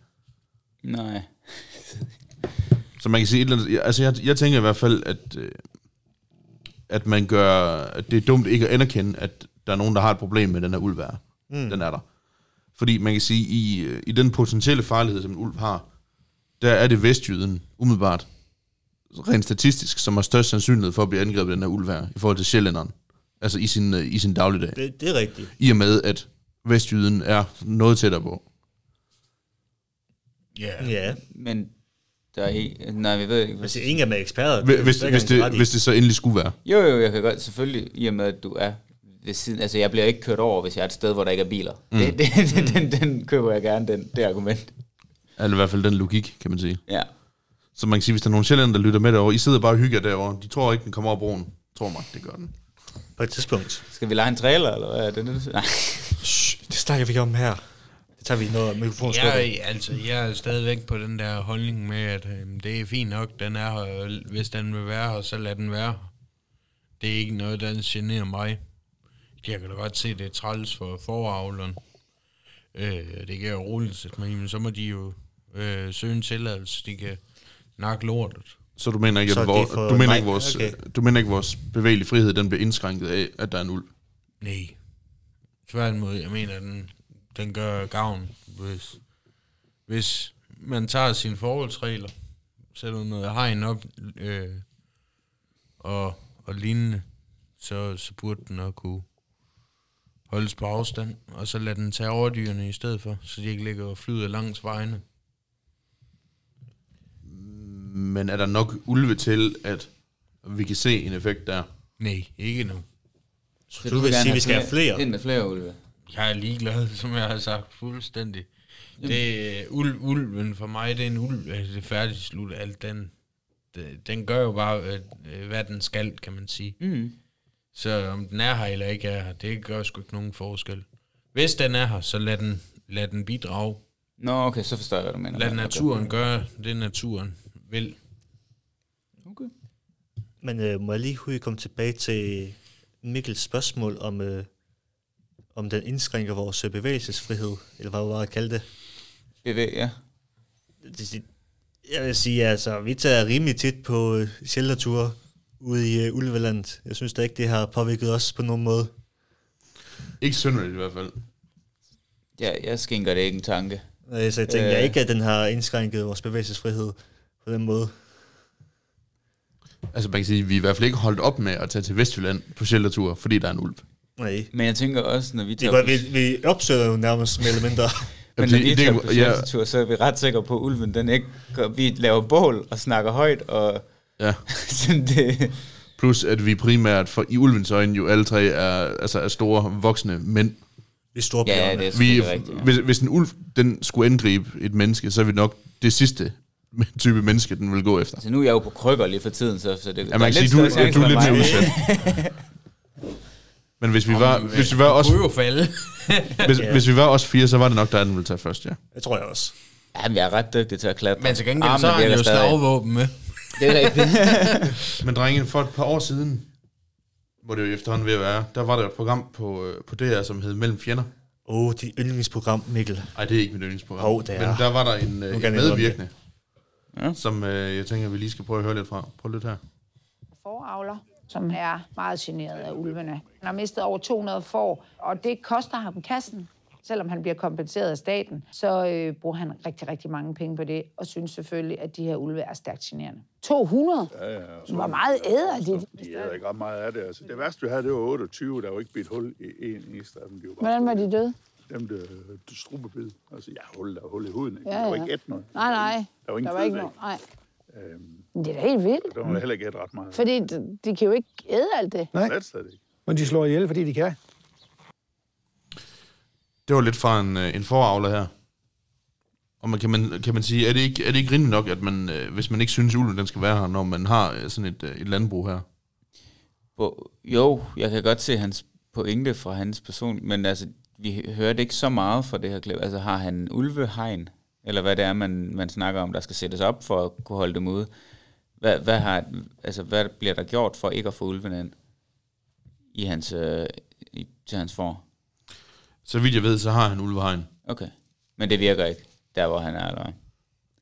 Nej. Så man kan sige, et eller andet, altså jeg, jeg tænker i hvert fald, at, øh, at man gør, at det er dumt ikke at anerkende, at der er nogen, der har et problem med den her ulv her. Mm. Den er der. Fordi man kan sige, i, øh, i den potentielle farlighed, som en ulv har, der er det vestjyden umiddelbart, rent statistisk, som har størst sandsynlighed for at blive angrebet af den her ulv her, i forhold til sjællænderen. Altså i sin, øh, i sin dagligdag. Det, det er rigtigt. I og med, at vestjyden er noget tættere på. Ja. Ja. Men der er ikke... Nej, vi ved ikke. Men det er ingen er eksperter. Hvis, hvis, Det hvis, det, hvis det så endelig skulle være. Jo, jo, jeg kan godt, selvfølgelig, i og med, at du er ved siden, altså jeg bliver ikke kørt over, hvis jeg er et sted, hvor der ikke er biler. Mm. Det, det, det, den, den køber jeg gerne, den, det argument. Eller i hvert fald den logik, kan man sige. Ja. Så man kan sige, hvis der er nogle sjældent, der lytter med derovre, I sidder bare og hygger derovre. De tror ikke, den kommer over broen. Tror mig, det gør den. På et tidspunkt. Skal vi lege en trailer, eller hvad er det? det? Nej. Shh, det snakker vi ikke om her. Det tager vi noget mikrofon Jeg, altså, jeg er stadigvæk på den der holdning med, at øh, det er fint nok, den er her. Hvis den vil være her, så lad den være her. Det er ikke noget, der generer mig. Jeg kan da godt se, det er træls for foravleren. Øh, det kan jeg roligt sætte mig i, men så må de jo øh, søge en tilladelse. De kan nakke lortet. Så du mener ikke, at det vor, for- du mener nej, ikke, vores, okay. du mener ikke, vores bevægelige frihed, den bliver indskrænket af, at der er en ulv? Nej. Tværtimod, jeg mener, at den, den gør gavn, hvis, hvis man tager sine forholdsregler, sætter noget hegn op øh, og, og lignende, så, så burde den nok kunne holdes på afstand, og så lade den tage overdyrene i stedet for, så de ikke ligger og flyder langs vejene. Men er der nok ulve til, at vi kan se en effekt der? Nej, ikke nu. Så du vil sige, at vi skal have flere? Ind med flere ulve. Jeg er ligeglad, som jeg har sagt, fuldstændig. Det, ul, ulven for mig, det er en ulv, det er færdigt slut. Alt den, det, den gør jo bare, øh, hvad den skal, kan man sige. Mm. Så om den er her eller ikke er her, det gør sgu ikke nogen forskel. Hvis den er her, så lad den, lad den bidrage. Nå, okay, så forstår jeg, hvad du mener. Lad naturen gøre det, naturen vil. Okay. Men øh, må jeg lige hurtigt komme tilbage til Mikkels spørgsmål om, øh, om den indskrænker vores øh, bevægelsesfrihed, eller hvad var at kalde det. BV, ja. Det- det- Jeg vil sige, altså, vi tager rimelig tit på øh, shelterture ude i øh, Ulveland. Jeg synes da ikke, det har påvirket os på nogen måde. Ikke synderligt i hvert fald. Ja, jeg skænker det ikke en tanke. Så jeg tænker øh. ikke, at den har indskrænket vores bevægelsesfrihed på den måde. Altså man kan sige, at vi er i hvert fald ikke holdt op med at tage til Vestjylland på sheltertur, fordi der er en ulv. Nej. Men jeg tænker også, når vi Det tager er på, godt, vi, vi opsøger jo nærmest mere eller mindre. men når det- vi det- tager på ja. tur, så er vi ret sikre på, at ulven den ikke... Vi laver bål og snakker højt, og Ja. sådan det... Plus at vi primært for, i ulvens øjne jo alle tre er, altså er store voksne mænd. Vi er store Ja, bjørne. det er Vi, rigtigt. Ja. hvis, hvis en ulv den skulle angribe et menneske, så er vi nok det sidste type menneske, den vil gå efter. Så nu er jeg jo på krykker lige for tiden, så, så det Ja, man kan sige, du, chance du er lidt mere udsat. Men hvis vi var, Om, hvis vi var det også, kunne jo falde. hvis, Ja. hvis vi var os fire, så var det nok dig, den ville tage først, ja. Det tror jeg også. Jamen, jeg er ret dygtig til at klatre. Men til gengæld, Armene så har han jo slagvåben med. Det er rigtigt. Men drenge, for et par år siden, hvor det jo efterhånden ved at være, der var der et program på, øh, på DR, som hed Mellem Fjender. Åh, oh, dit yndlingsprogram, Mikkel. Nej, det er ikke mit yndlingsprogram. Hov, det er. Men der var der en, øh, en medvirkende, Ja. som øh, jeg tænker, vi lige skal prøve at høre lidt fra. Prøv lidt her. foravler, som er meget generet af ulvene. Han har mistet over 200 får, og det koster ham kassen. Selvom han bliver kompenseret af staten, så øh, bruger han rigtig, rigtig mange penge på det, og synes selvfølgelig, at de her ulve er stærkt generende. 200? Ja, ja. Hvor meget æder de? De er ikke ret meget af det. Altså, det værste, vi havde, det var 28, der var ikke bidt hul i en eneste af dem. De var Hvordan var de døde? Dem, der der strubebid. Altså, ja, hul, der hul i huden. Ikke? Ja, Der var ja. ikke et noget. Nej, nej. Der var ingen der var ikke nogen. Nej. Øhm, det er da helt vildt, der var heller ikke et ret meget. fordi de, de kan jo ikke æde alt det. Nej. Slet slet ikke. Men de slår ihjel, fordi de kan. Det var lidt fra en, øh, en foravler her. Og man kan, man, kan man sige, er det ikke, er det ikke rimeligt nok, at man, øh, hvis man ikke synes, ulven den skal være her, når man har øh, sådan et, et landbrug her? Jo, jeg kan godt se hans pointe fra hans person, men altså, vi hørte ikke så meget fra det her klip. Altså, har han ulvehegn? Eller hvad det er, man, man snakker om, der skal sættes op for at kunne holde dem ude? Hvad, hvad, har, altså, hvad bliver der gjort for ikke at få ulvene ind i hans, øh, i, til hans for? Så vidt jeg ved, så har han ulvehegn, Okay. Men det virker ikke, der hvor han er, eller hvad?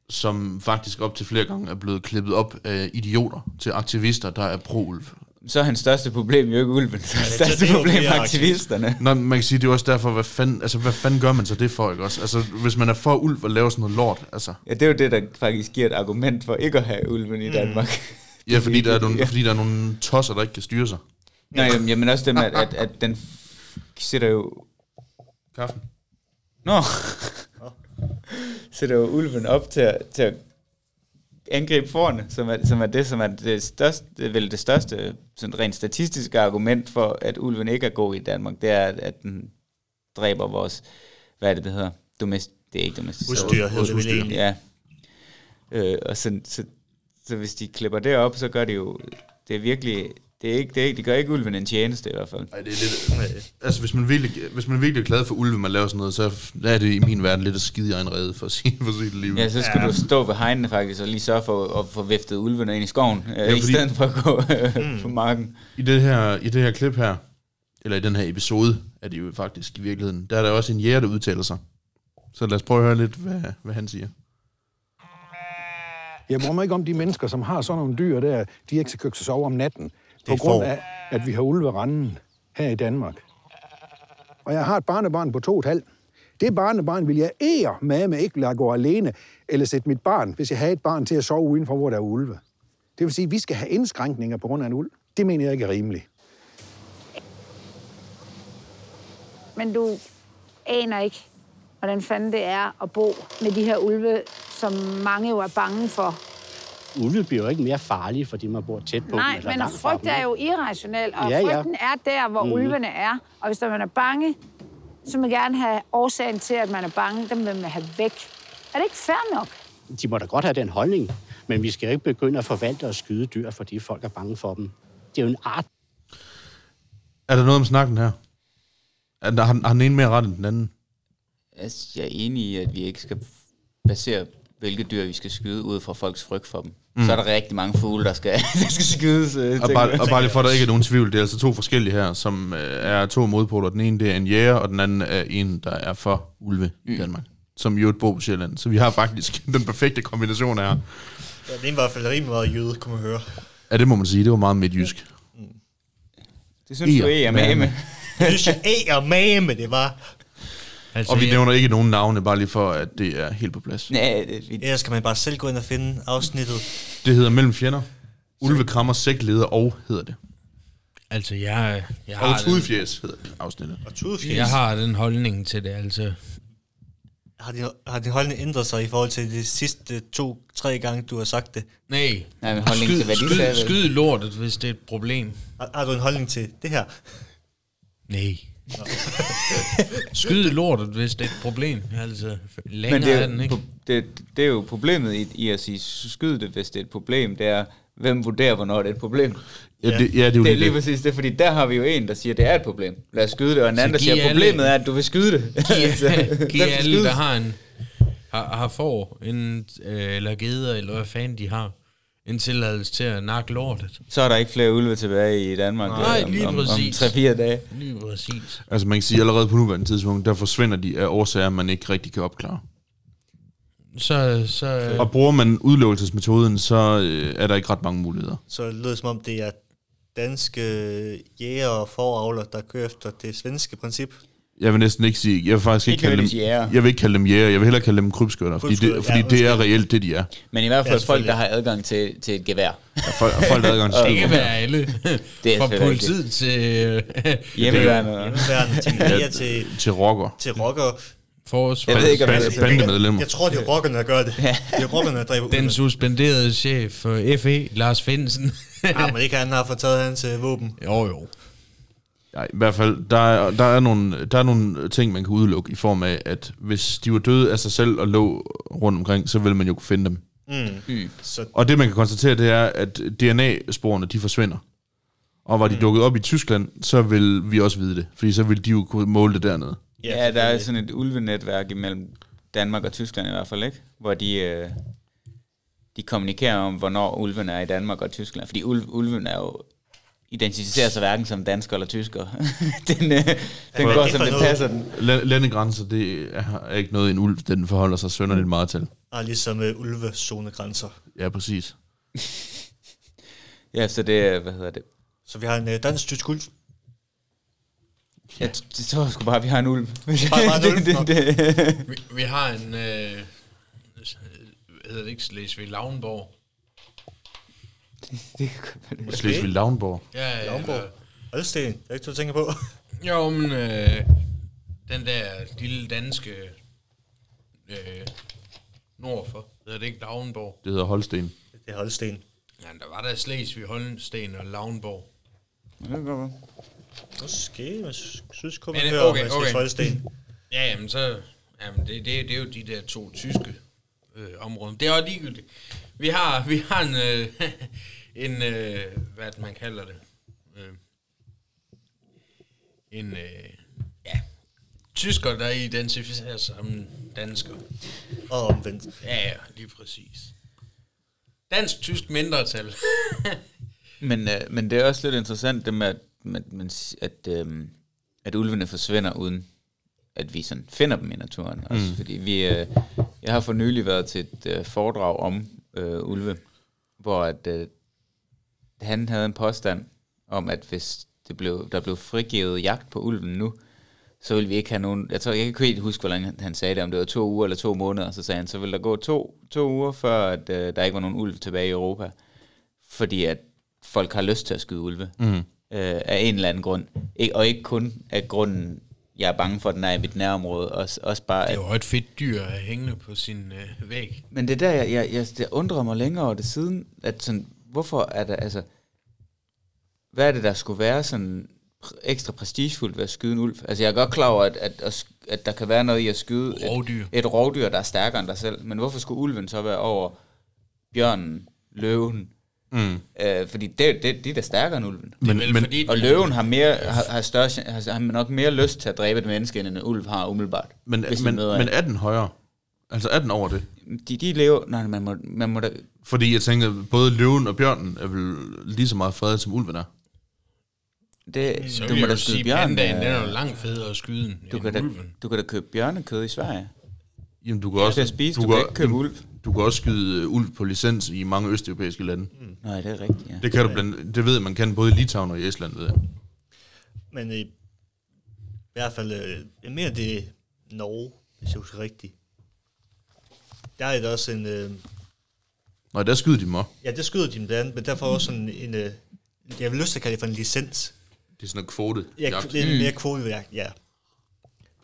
som faktisk op til flere gange er blevet klippet op af idioter til aktivister, der er pro-ulv. Så er hans største problem jo ikke ulven, så er hans det- største det er problem mere aktivisterne. Nå, man kan sige, det er også derfor, hvad fanden, altså, hvad fanden gør man så det for, ikke også? Altså, hvis man er for ulv og laver sådan noget lort, altså. Ja, det er jo det, der faktisk giver et argument for ikke at have ulven i Danmark. Ja, fordi der, er nogle, fordi der er nogle tosser, der ikke kan styre sig. Nej, jamen, jamen også det med, at, at, at den sætter jo... Kaffen. Nå! sætter jo ulven op til at, til at angribe forne, som er, som er det, som er det største, det vel det største sådan rent statistiske argument for, at ulven ikke er god i Danmark, det er, at, den dræber vores, hvad er det, det hedder? Domest, det er ikke domesticeret. Udstyr hedder det vel egentlig. Ja. Øh, og så, så, så hvis de klipper det op, så gør det jo, det er virkelig, det, er ikke, det, er ikke, det gør ikke ulven en tjeneste i hvert fald. Ej, det er lidt... Altså, hvis man, virkelig, hvis man virkelig er glad for ulve, man laver sådan noget, så er det i min verden lidt at skide i egen rede, for at sige, for at sige det lige ud. Ja, så skal ja. du stå ved hegnene faktisk, og lige sørge for at få viftet ulvene ind i skoven, ja, Ja, i stedet for at gå mm. på marken. I det, her, I det her klip her, eller i den her episode, er det jo faktisk i virkeligheden, der er der også en jæger, der udtaler sig. Så lad os prøve at høre lidt, hvad, hvad han siger. Jeg bryder mig ikke om de mennesker, som har sådan nogle dyr der, de ikke skal sig sove om natten, på grund får. af, at vi har ulveranden her i Danmark. Og jeg har et barnebarn på to og et halvt. Det barnebarn vil jeg ære med med ikke lade gå alene, eller sætte mit barn, hvis jeg havde et barn til at sove udenfor, hvor der er ulve. Det vil sige, at vi skal have indskrænkninger på grund af en ulv. Det mener jeg ikke er rimeligt. Men du aner ikke, hvordan fanden det er at bo med de her ulve, som mange jo er bange for. Ulve bliver jo ikke mere farlige, fordi man bor tæt på dem. Nej, eller men frygt er jo irrationel, og Ja, ja. frygten er der, hvor Mhm. ulvene er. Og hvis der man er bange, så vil man gerne have årsagen til, at man er bange, dem vil man have væk. Er det ikke fair nok? De må da godt have den holdning, men vi skal ikke begynde at forvalte og skyde dyr, fordi folk er bange for dem. Det er jo en art, Er der noget om snakken her? Er der, har, har den ene mere ret end den anden? Altså, jeg er enig i, at vi ikke skal basere, hvilke dyr vi skal skyde ud fra folks frygt for dem. Mm. Så er der rigtig mange fugle, der skal, der skal skydes. øh, Og bare, og bare lige for, at der ikke er nogen tvivl, det er altså to forskellige her, som øh, er to modpoler. Den ene det er en jæger, og den anden er en, der er for ulve mm. i Danmark. Som jo et bor på Sjælland. Så vi har faktisk den perfekte kombination her. Ja, det er i hvert fald rimelig meget jøde, kunne man høre. Ja, det må man sige. Det var meget midtjysk. Det synes du, I er med med. Jeg synes, jeg med med det var. Altså, Og vi nævner ikke nogen navne, bare lige for, at det er helt på plads. Nej, det, vi, Ellers skal man bare selv gå ind og finde afsnittet. Det hedder Mellem Fjender. Ulve krammer sækleder og hedder det. Altså, jeg, jeg, Og har den, tudefjæs hedder det afsnittet. Og tudefjes. jeg har den holdning til det, altså. Har din, har din holdning ændret sig i forhold til de sidste to-tre gange, du har sagt det? Nej, Nej, men holdning til, hvad de skyd, sagde, skyd lortet, hvis det er et problem. Har, har du en holdning til det her? Nej. skyd lortet, hvis det er et problem. Altså, længere Men det er er, den jo, ikke. det, det er jo problemet i, i at sige, skyd det, hvis det er et problem, det er, hvem vurderer, hvornår det er et problem. Ja, det, ja, det er jo Det er lige det. præcis det, fordi der har vi jo en, der siger, det er et problem. Lad os skyde det, og en anden, der siger, alle- problemet er, at du vil skyde det. Altså, Giv, hvem giv alle, der har en har, har får, en, øh, eller geder, eller hvad fanden de har, en tilladelse til at nakke lortet. Så er der ikke flere ulve tilbage i Danmark Nej, øh, lige om, om, om præcis. 3-4 dage. Lige præcis. Altså man kan sige, allerede på nuværende tidspunkt, der forsvinder de af årsager, man ikke rigtig kan opklare. Så, så Og bruger man udløbelsesmetoden, så øh, er der ikke ret mange muligheder. Så det lyder som om, det er danske jæger og foravler, der kører efter det svenske princip. Jeg vil næsten ikke sige, jeg vil faktisk ikke, Ikke kalde dem, jæger. jeg vil ikke kalde dem jæger, jeg vil hellere kalde dem krybskytter, fordi, det, fordi ja, det er reelt det, de er. Men i hvert Ja, fald folk, selvfølgelig. der har adgang til, til et gevær. Ja, folk, folk der har adgang til det kan være alle. Det er Fra politiet til Hjemmeværende. Hjemmeværende til jæger til, til rocker. til rockere. forsvar. Jeg ved ikke, om det er bandemedlemmer. Jeg tror, det er rockerne, der gør det. Det er rockerne, der dræber Den suspenderede chef for FE, Lars Finsen. Ah, men ikke han har fået taget hans våben. jo, jo. Ja, i hvert fald, der er, der, er nogle, der er nogle ting, man kan udelukke i form af, at hvis de var døde af sig selv og lå rundt omkring, så ville man jo kunne finde dem. Mm. Mm. Så Og det, man kan konstatere, det er, at DNA-sporene, de forsvinder. Og var de dukket op i Tyskland, så vil vi også vide det. Fordi så vil de jo kunne måle det dernede. Ja, der er sådan et ulvenetværk imellem Danmark og Tyskland i hvert fald, ikke? Hvor de, øh, de kommunikerer om, hvornår ulven er i Danmark og Tyskland. Fordi ulv, ulven er jo identificerer sig hverken som dansker eller tysker. den øh, den går, det som det passer den. La- landegrænser, det er ikke noget, en ulv, den forholder sig sønderligt meget til. er ligesom øh, ulvezonegrænser. Ja, præcis. Ja, så det er, hvad hedder det? Så vi har en øh, dansk tysk ulv. Jeg t- det tror jeg sgu bare, at vi har en ulv. Bare- bare en ulv? det, det, det. Vi, vi har en, øh, hedder det ikke Slesvig Lavnborg? Det kan godt være det. Slesvig Lavnborg. Ja, ja, Lavnborg. Ølsten, det er ikke, du tænker på. Jo, men øh, den der lille danske øh, nordfor, hedder det ikke Lavnborg? Det hedder Holsten. Det er Holsten. Ja, der var der Slesvig, Holsten og Lavnborg. Det kan godt være. Måske, jeg synes kun, man det- hører okay, okay. okay. Holsten. Ja, jamen så... Jamen, det, det, det er jo de der to tyske øh, områder. Det er også ligegyldigt. Vi har, vi har en, øh, en øh, hvad man kalder det? Øh, en, øh, ja, tysker, der identificerer sig som dansker. Og omvendt. Ja, ja, lige præcis. Dansk-tysk mindretal. Men, øh, men det er også lidt interessant, det med, at, med, at, øh, at ulvene forsvinder uden at vi sådan finder dem i naturen. Mm. Også fordi vi, øh, jeg har for nylig været til et øh, foredrag om øh, ulve, hvor at, øh, han havde en påstand om, at hvis det blev, der blev frigivet jagt på ulven nu, så ville vi ikke have nogen... Jeg tror, jeg kan ikke helt huske, hvor længe han sagde det, om det var to uger eller to måneder. Så sagde han, så ville der gå to, to uger, før at, øh, der ikke var nogen ulv tilbage i Europa. Fordi at folk har lyst til at skyde ulve. Mm. Øh, af en eller anden grund. Ik- og ikke kun af grunden, jeg er bange for, at den er i mit nærområde. Også, også bare, Det at, er jo et fedt dyr at hænge på sin øh, væg. men det er der, jeg, jeg, jeg det undrer mig længere over det siden, at sådan, hvorfor er der, altså, hvad er det, der skulle være sådan ekstra prestigefuldt ved at skyde en ulv? Altså, jeg er godt klar over, at, at, at, at der kan være noget i at skyde Rovdyr. et, et rovdyr, der er stærkere end dig selv, men hvorfor skulle ulven så være over bjørnen, løven? Mm. Øh, fordi det, det, de er da stærkere end ulven. Det Men- vel men- fordi, Og løven har, mere, har, har, større, har, har nok mere lyst til at dræbe et menneske, end en ulv har umiddelbart. Men, men, men en. er den højere? Altså er den over det? de, de lever... Nej, man må, man må da... Fordi jeg tænker, både løven og bjørnen er vel lige så meget fredet, som ulven er. Det, så du må da jo skyde sige, bjørn. pandaen, den er jo langt federe at skyde end Du kan, da, ulven. du kan da købe bjørnekød i Sverige. Jamen, du kan Også at spise, du, kan, kan ikke købe ulv. Du kan også skyde øh, ulv på licens i mange østeuropæiske lande. Mm. Nej, det er rigtigt, ja. Det kan du blandt, det ved man kan både i Litauen og i Estland, ved jeg. Men i, i hvert fald, øh, jeg mener det er Norge, hvis jeg husker rigtigt. Der er der også en, øh, Nej, der skyder de dem også. ja, det skyder de blandt andet, men derfor også sådan en, øh, jeg vil lyst til at kalde det for en licens. Det er sådan noget kvote. Ja, det er mere kvotejagt, ja.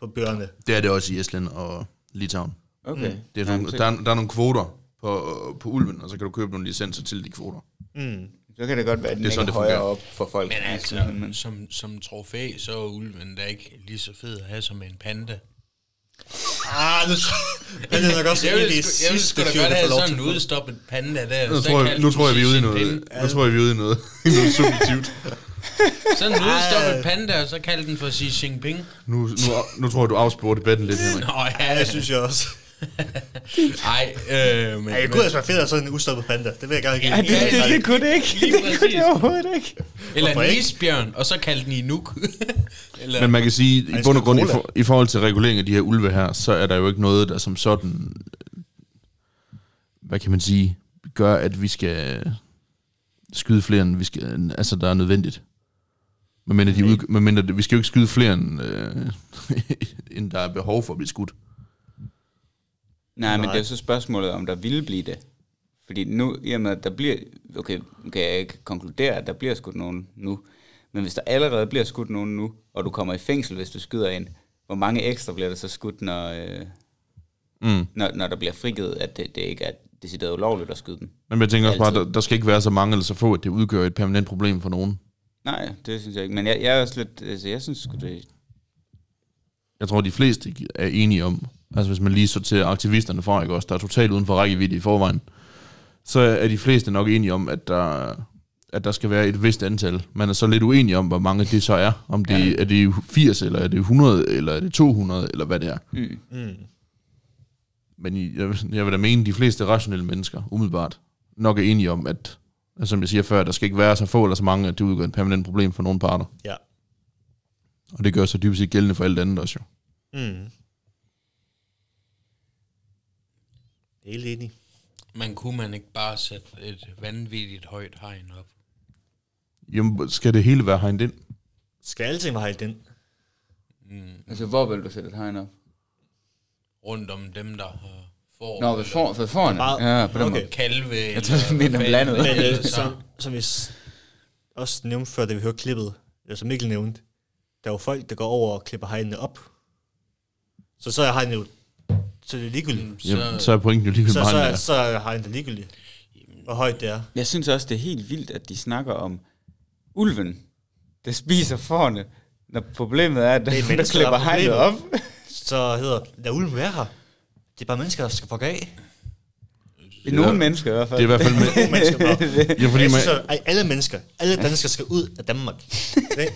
På bjørne. Det er det også i Estland og Litauen. Okay. Mm. Det er Jamen, nogle, så, der, er, der er nogle kvoter på, på ulven, og så kan du købe nogle licenser til de kvoter. Mm. så kan det godt være, at den Det er det sådan, er det højere op for folk. Men altså, men- som, som trofæ, så er ulven da ikke lige så fed at have som en panda. Ah, nu, det er nok også Jeg en af vil, de sgu, jeg vil sidste sgu da godt have sådan en udstoppet panda der. Nu så tror, jeg, nu, tror jeg, vi er ude i noget, nu tror jeg, vi er ude i noget, i noget subjektivt. Sådan en udstoppet panda, og så kalde den for Xi Jinping. Nu, nu, nu tror jeg, du afsporer debatten lidt, Henrik. Nå, ja, Ja, det synes jeg også. Ej, øh, men... Ja, jeg kunne altså være fedt at sådan en udstoppet panda. Det vil jeg gerne give. Ja, det, det, det, kunne det ikke. Lige Det kunne præcis. det overhovedet ikke. Eller Hvorfor en isbjørn, og så kalde den Inuk. Eller, Men man kan sige, i Ej, bund og grund, i, for, i forhold til regulering af de her ulve her, så er der jo ikke noget, der som sådan, hvad kan man sige, gør, at vi skal skyde flere, end vi skal, altså der er nødvendigt. Men mindre de ud, men mindre, vi skal jo ikke skyde flere, end, øh, end der er behov for at blive skudt. Nej, men det er jo så spørgsmålet, om der ville blive det. Fordi nu, i og med, at der bliver... Okay, kan jeg ikke konkludere, at der bliver skudt nogen nu. Men hvis der allerede bliver skudt nogen nu, og du kommer i fængsel, hvis du skyder en, hvor mange ekstra bliver der så skudt, når, øh, Mm. når, når der bliver frigivet, at det, det ikke er decideret ulovligt at skyde dem? Men jeg tænker også bare, der, der skal ikke være så mange eller så få, at det udgør et permanent problem for nogen. Nej, det synes jeg ikke. Men jeg, jeg er også lidt... Altså, jeg synes sgu, det... Jeg tror, de fleste er enige om, altså hvis man lige sorterer aktivisterne fra, ikke også, der er totalt uden for rækkevidde i forvejen, så er de fleste nok enige om, at der, at der skal være et vist antal. Man er så lidt uenig om, hvor mange det så er. Om det, ja. er det 80, eller er det 100, eller er det 200, eller hvad det er. Mm. Mm. Men jeg, vil- jeg vil da mene, at de fleste rationelle mennesker, umiddelbart, nok er enige om, at, at som jeg siger før, der skal ikke være så få eller så mange, at det udgør et permanent problem for nogle parter. Ja. Og det gør sig dybest set gældende for alt andet også jo. Mm. Det er helt enig. man kunne man ikke bare sætte et vanvittigt højt hegn op. Jamen, skal det hele være hegnet ind? Skal alting være hegnet ind? Altså, hvor vil du sætte et hegn op? Rundt om dem, der har får. Nå, ved, for, ved foran. Bare- Ja, på den okay. måde. Kalve. Jeg tror, du mener blandet. Men øh, som, som vi også nævnte før, da vi hørte klippet, eller som Mikkel nævnte, der er jo folk, der går over og klipper hegnene op. Så så er hegnet jo så er det ligegyldigt. Jamen, så er pointen jo lige Så, med så, er, er. så er hegnet ligegyldigt. Hvor højt det er. Jeg synes også, det er helt vildt, at de snakker om ulven, der spiser forne, når problemet er, at Det er der klipper er hegnet op. Så hedder lad ulven være her. Det er bare mennesker, der skal fuck af. Det er nogle mennesker i hvert fald. Det er i hvert fald med, mennesker, nå. ja, fordi jeg man, synes, at ej, alle mennesker, alle danskere skal ud af Danmark. Det-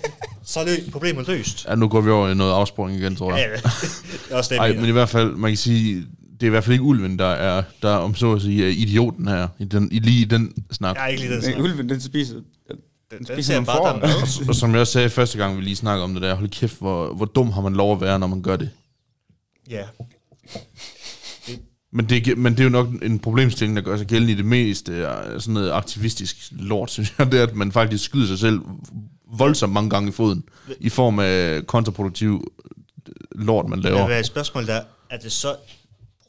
så er det problemet løst. ja, nu går vi over i noget afsporing igen, tror Ja, jeg. ja. det er også det, mener. men i hvert fald, man kan sige, det er i hvert fald ikke ulven, der er, der er om så at sige, er idioten her, i den, i, lige i den snak. Jeg er ikke lige den Men snak. ulven, den spiser... Den, den spiser ser bare, der er. Og som jeg også sagde første gang, vi lige snakkede om det der, hold kæft, hvor, hvor dum har man lov at være, når man gør det. Ja. Men det, er- men det er jo nok en problemstilling, der gør sig gældende i det meste af sådan noget aktivistisk lort, synes jeg. Det er, at man faktisk skyder sig selv voldsomt mange gange i foden, i form af kontraproduktiv lort, man laver. er et spørgsmål der, er det så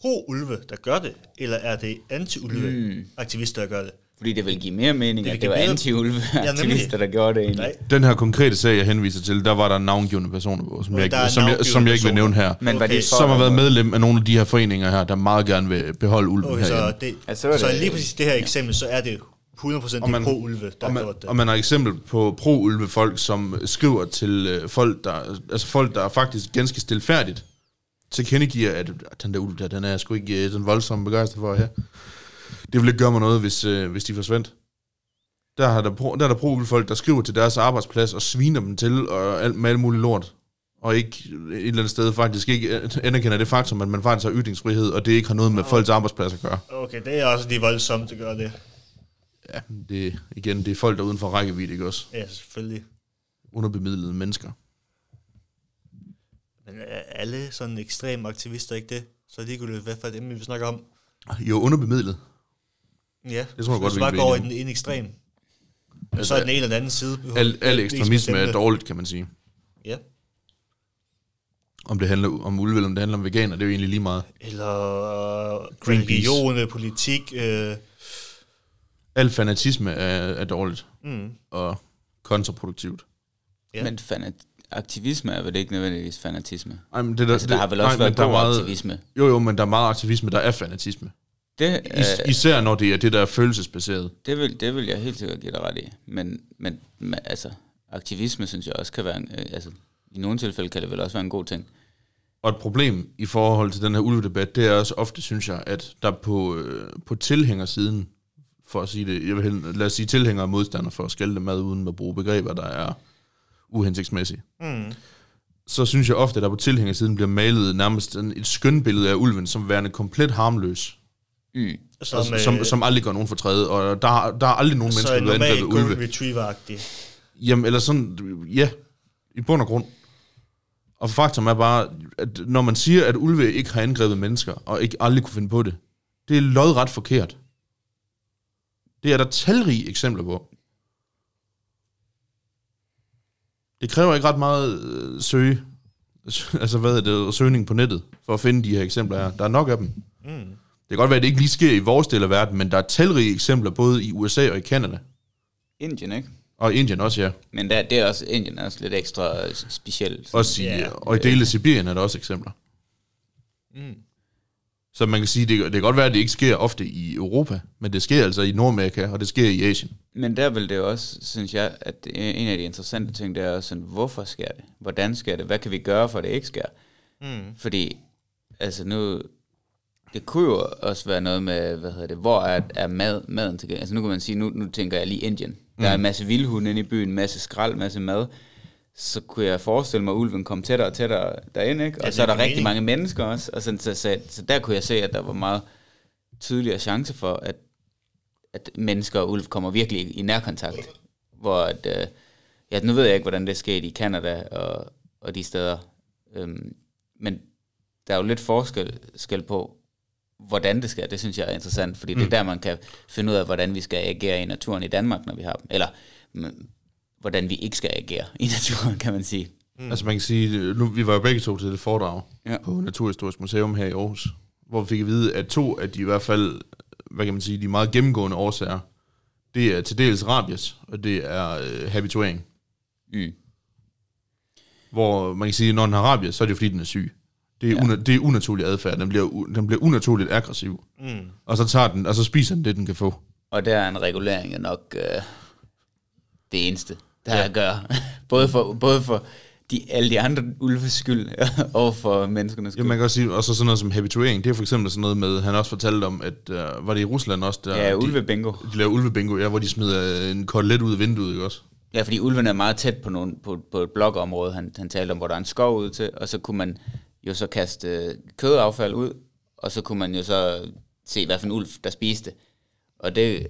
pro-ulve, der gør det, eller er det anti-ulve-aktivister, der gør det? Fordi det vil give mere mening, Det at det var anti-ulve-aktivister, der gjorde det egentlig. Nej. Den her konkrete sag, jeg henviser til, der var der navngivende personer på, som, jeg, ikke, som, jeg, som jeg ikke vil nævne her. Men var de Okay. for Som har været medlem af nogle af de her foreninger her, der meget gerne vil beholde ulven Okay, så, herhjemme. det, Ja, så så, er så det- lige præcis det her eksempel, så er det 100% Og man- det pro-ulve, der og har man, gjort det. og man har eksempel på pro-ulve folk, som skriver til øh, folk, der, altså folk, der faktisk ganske stilfærdigt tilkendegiver, at den der ulv der, den er jeg sgu ikke øh, den voldsomme begejstret for her. Det ville ikke gøre mig noget, hvis, øh, hvis de forsvandt. Der, har der, der er der folk, der skriver til deres arbejdsplads og sviner dem til og alt, med alt muligt lort. Og ikke et eller andet sted faktisk ikke øh, anerkender det faktum, at man faktisk har ytringsfrihed, og det ikke har noget med folks arbejdsplads at gøre. Okay, det er også lige voldsomt, at gøre det. Ja, det, igen, det er folk, der er uden for rækkevidde, ikke også? Ja, selvfølgelig. Underbemidlede mennesker. Men er alle sådan ekstreme aktivister ikke det? Så ligegyldigt, hvad for dem, vi snakker om. Jo, underbemidlet. Ja, Det tror jeg godt, vi bare går over i den ene ekstrem. Altså, så er den ene eller den anden side. Al, al ekstremisme er dårligt, kan man sige. Ja. Om det handler om ulve, eller om det handler om veganer, det er jo egentlig lige meget. Eller øh, religion, øh, politik. Øh, Al fanatisme er, er dårligt mm, og kontraproduktivt. Ja. Men fanat aktivisme er vel ikke nødvendigvis fanatisme? Ej, men det der, Altså, der har vel nej, også men været god meget, aktivisme. Jo, jo, men der er meget aktivisme, der er fanatisme. Det, Is, øh, især når det er det, der er følelsesbaseret. det, vil, det vil jeg helt sikkert give dig ret i. Men, men, men altså, aktivisme synes jeg også kan være, en, øh, altså, i nogle tilfælde kan det vel også være en god ting. Og et problem i forhold til den her ulvedebat, det er også ofte, synes jeg, at der på, øh, på tilhængersiden, for at sige det, jeg vil hellere, lad os sige tilhænger og modstander for at skælde dem mad, uden at bruge begreber, der er uhensigtsmæssige. mm, så synes jeg ofte, at der på tilhængersiden bliver malet nærmest en, et skønbillede af ulven som værende komplet harmløs. Mm. som, Som, som, som aldrig gør nogen fortræde, og der, der er aldrig nogen så mennesker, en der er angrebet ulve. golden retriever-agtig. Jamen, eller sådan, ja, i bund og grund. Og faktum er bare, at når man siger, at ulve ikke har angrebet mennesker, og ikke aldrig kunne finde på det, det er lodret forkert. Det er der talrige eksempler på. Det kræver ikke ret meget øh, søge, altså hvad er det, søgning på nettet, for at finde de her eksempler her. Der er nok af dem. Mm. Det kan godt være, at det ikke lige sker i vores del af verden, men der er talrige eksempler både i USA og i Kanada. Indien, ikke? Og Indien også, ja. Men der, det er også, Indien er også lidt ekstra specielt. Også i, Ja. yeah. Og i dele af Sibirien er der også eksempler. Mm. Så man kan sige, det, det kan godt være, at det ikke sker ofte i Europa, men det sker altså i Nordamerika, og det sker i Asien. Men der vil det også, synes jeg, at en af de interessante ting, det er også sådan, hvorfor sker det? Hvordan sker det? Hvad kan vi gøre, for at det ikke sker? Mm. Fordi, altså nu, det kunne jo også være noget med, hvad hedder det, hvor er, er mad, maden til Altså nu kan man sige, nu, nu tænker jeg lige Indien. Der er en masse vildhunde inde i byen, en masse skrald, en masse mad. Så kunne jeg forestille mig, at ulven kom tættere og tættere derind, ikke? Og Ja, så er der rigtig mening. mange mennesker også. Og sådan, så, så, så der kunne jeg se, at der var meget tydeligere chance for, at, at mennesker og ulv kommer virkelig i nærkontakt. Hvor at, øh, ja, nu ved jeg ikke, hvordan det skete i Kanada og, og de steder. Øhm, men der er jo lidt forskel skal på, hvordan det skal. Det synes jeg er interessant, fordi mm. det er der, man kan finde ud af, hvordan vi skal agere i naturen i Danmark, når vi har dem. Eller mm, hvordan vi ikke skal agere i naturen, kan man sige. Mm. Altså man kan sige, nu, vi var jo begge to til det foredrag Ja. på Naturhistorisk Museum her i Aarhus, hvor vi fik at vide, at to af de i hvert fald, hvad kan man sige, de meget gennemgående årsager, det er til dels rabies, og det er øh, habituering. Mm. Hvor man kan sige, at når den har rabies, så er det jo fordi, den er syg. Det er, Ja. una, det er unaturlig adfærd. Den bliver, u- den bliver unaturligt aggressiv. Mm. Og så tager den, og så spiser den det, den kan få. Og der er en regulering jo nok øh, det eneste, der ja. er gøre. både for, både for de, alle de andre ulves skyld, og for menneskernes skyld. Ja, man kan også sige, og så sådan noget som habituering, det er for eksempel sådan noget med, han også fortalte om, at uh, var det i Rusland også, der Ja, de, ulvebingo. de laver ulvebingo, ja, hvor de smider en kotelet ud af vinduet, ikke også? Ja, fordi ulven er meget tæt på, nogle, på, på et blokområde, han, han talte om, hvor der er en skov ud til, og så kunne man jo så kaste øh, kødaffald ud, og så kunne man jo så se, hvad for en ulv, der spiste. Og det,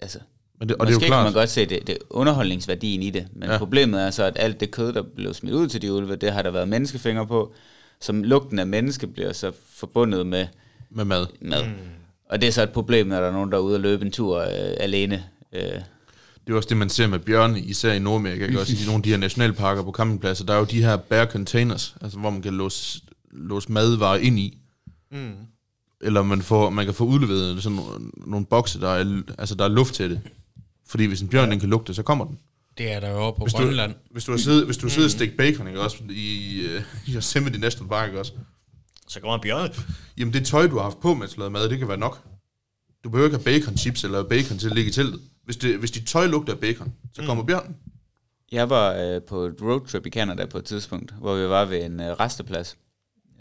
altså, Men det, og og det er jo måske klart, kan man godt se det, det underholdningsværdien i det, men ja. Problemet er så, at alt det kød, der blev smidt ud til de ulve, det har der været menneskefingre på, som lugten af menneske bliver så forbundet med med mad. mad. Mm. Og det er så et problem, når der er nogen, der er ude og løbe en tur øh, alene. Øh, Det er også det, man ser med bjørne, især i Nordamerika, ikke? også i nogle af de her nationalparker på campingpladser. Der er jo de her bare containers, altså hvor man kan låse, låse madvarer ind i. Mm. Eller man, får, man kan få udleveret sådan nogle, nogle bokse, der er, altså der er luft til det. Fordi hvis en bjørn den kan lugte, så kommer den. Det er der jo på Hvis du, Grønland. hvis du har siddet, hvis du har siddet og stik bacon, ikke også, i, øh, i Yosemite National Park, ikke også, Så kommer bjørne. Jamen det tøj, du har haft på, mens du lavede mad, det kan være nok. Du behøver ikke have bacon chips eller bacon til at ligge i teltet. Hvis, det, hvis dit tøj lugter af bacon, så kommer Mm. bjørnen. Jeg var øh, på et roadtrip i Canada på et tidspunkt, hvor vi var ved en øh, resteplads,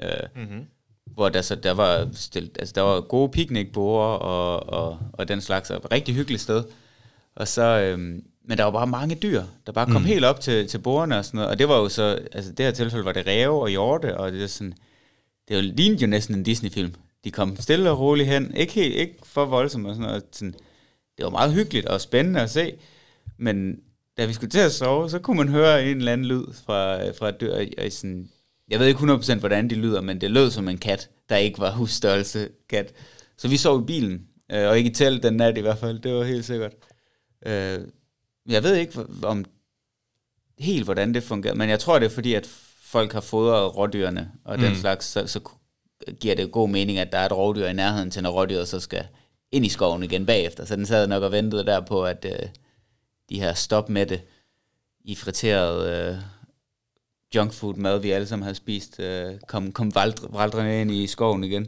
øh, Mm-hmm. hvor der, så, der, var stillet, altså, der var gode picnicborde og, og, og den slags, og et rigtig hyggeligt sted. Og så, øh, men der var bare mange dyr, der bare kom mm. helt op til, til bordene og sådan noget, og det var jo så, altså det her tilfælde var det ræve og hjorte, og det er sådan, det var, lignede jo næsten en Disney-film. De kom stille og roligt hen, ikke, helt, ikke for voldsomt og sådan noget, sådan, det var meget hyggeligt og spændende at se, men da vi skulle til at sove, så kunne man høre en eller anden lyd fra, fra et dyr. Og sådan, jeg ved ikke 100% hvordan de lyder, men det lød som en kat, der ikke var husstørrelse kat. Så vi sov i bilen, øh, og ikke i telt den nat i hvert fald, det var helt sikkert. Øh, jeg ved ikke om helt, hvordan det fungerer, men jeg tror, det er fordi, at folk har fodret rådyrene og den Mm. slags, så, så giver det god mening, at der er et rovdyr i nærheden til, når rådyret så skal ind i skoven igen bagefter. Så den sad nok og ventede der på, at øh, de her stop med det i friteret øh, junkfood mad, vi alle sammen havde spist, øh, kom, kom valdrende ind i skoven igen.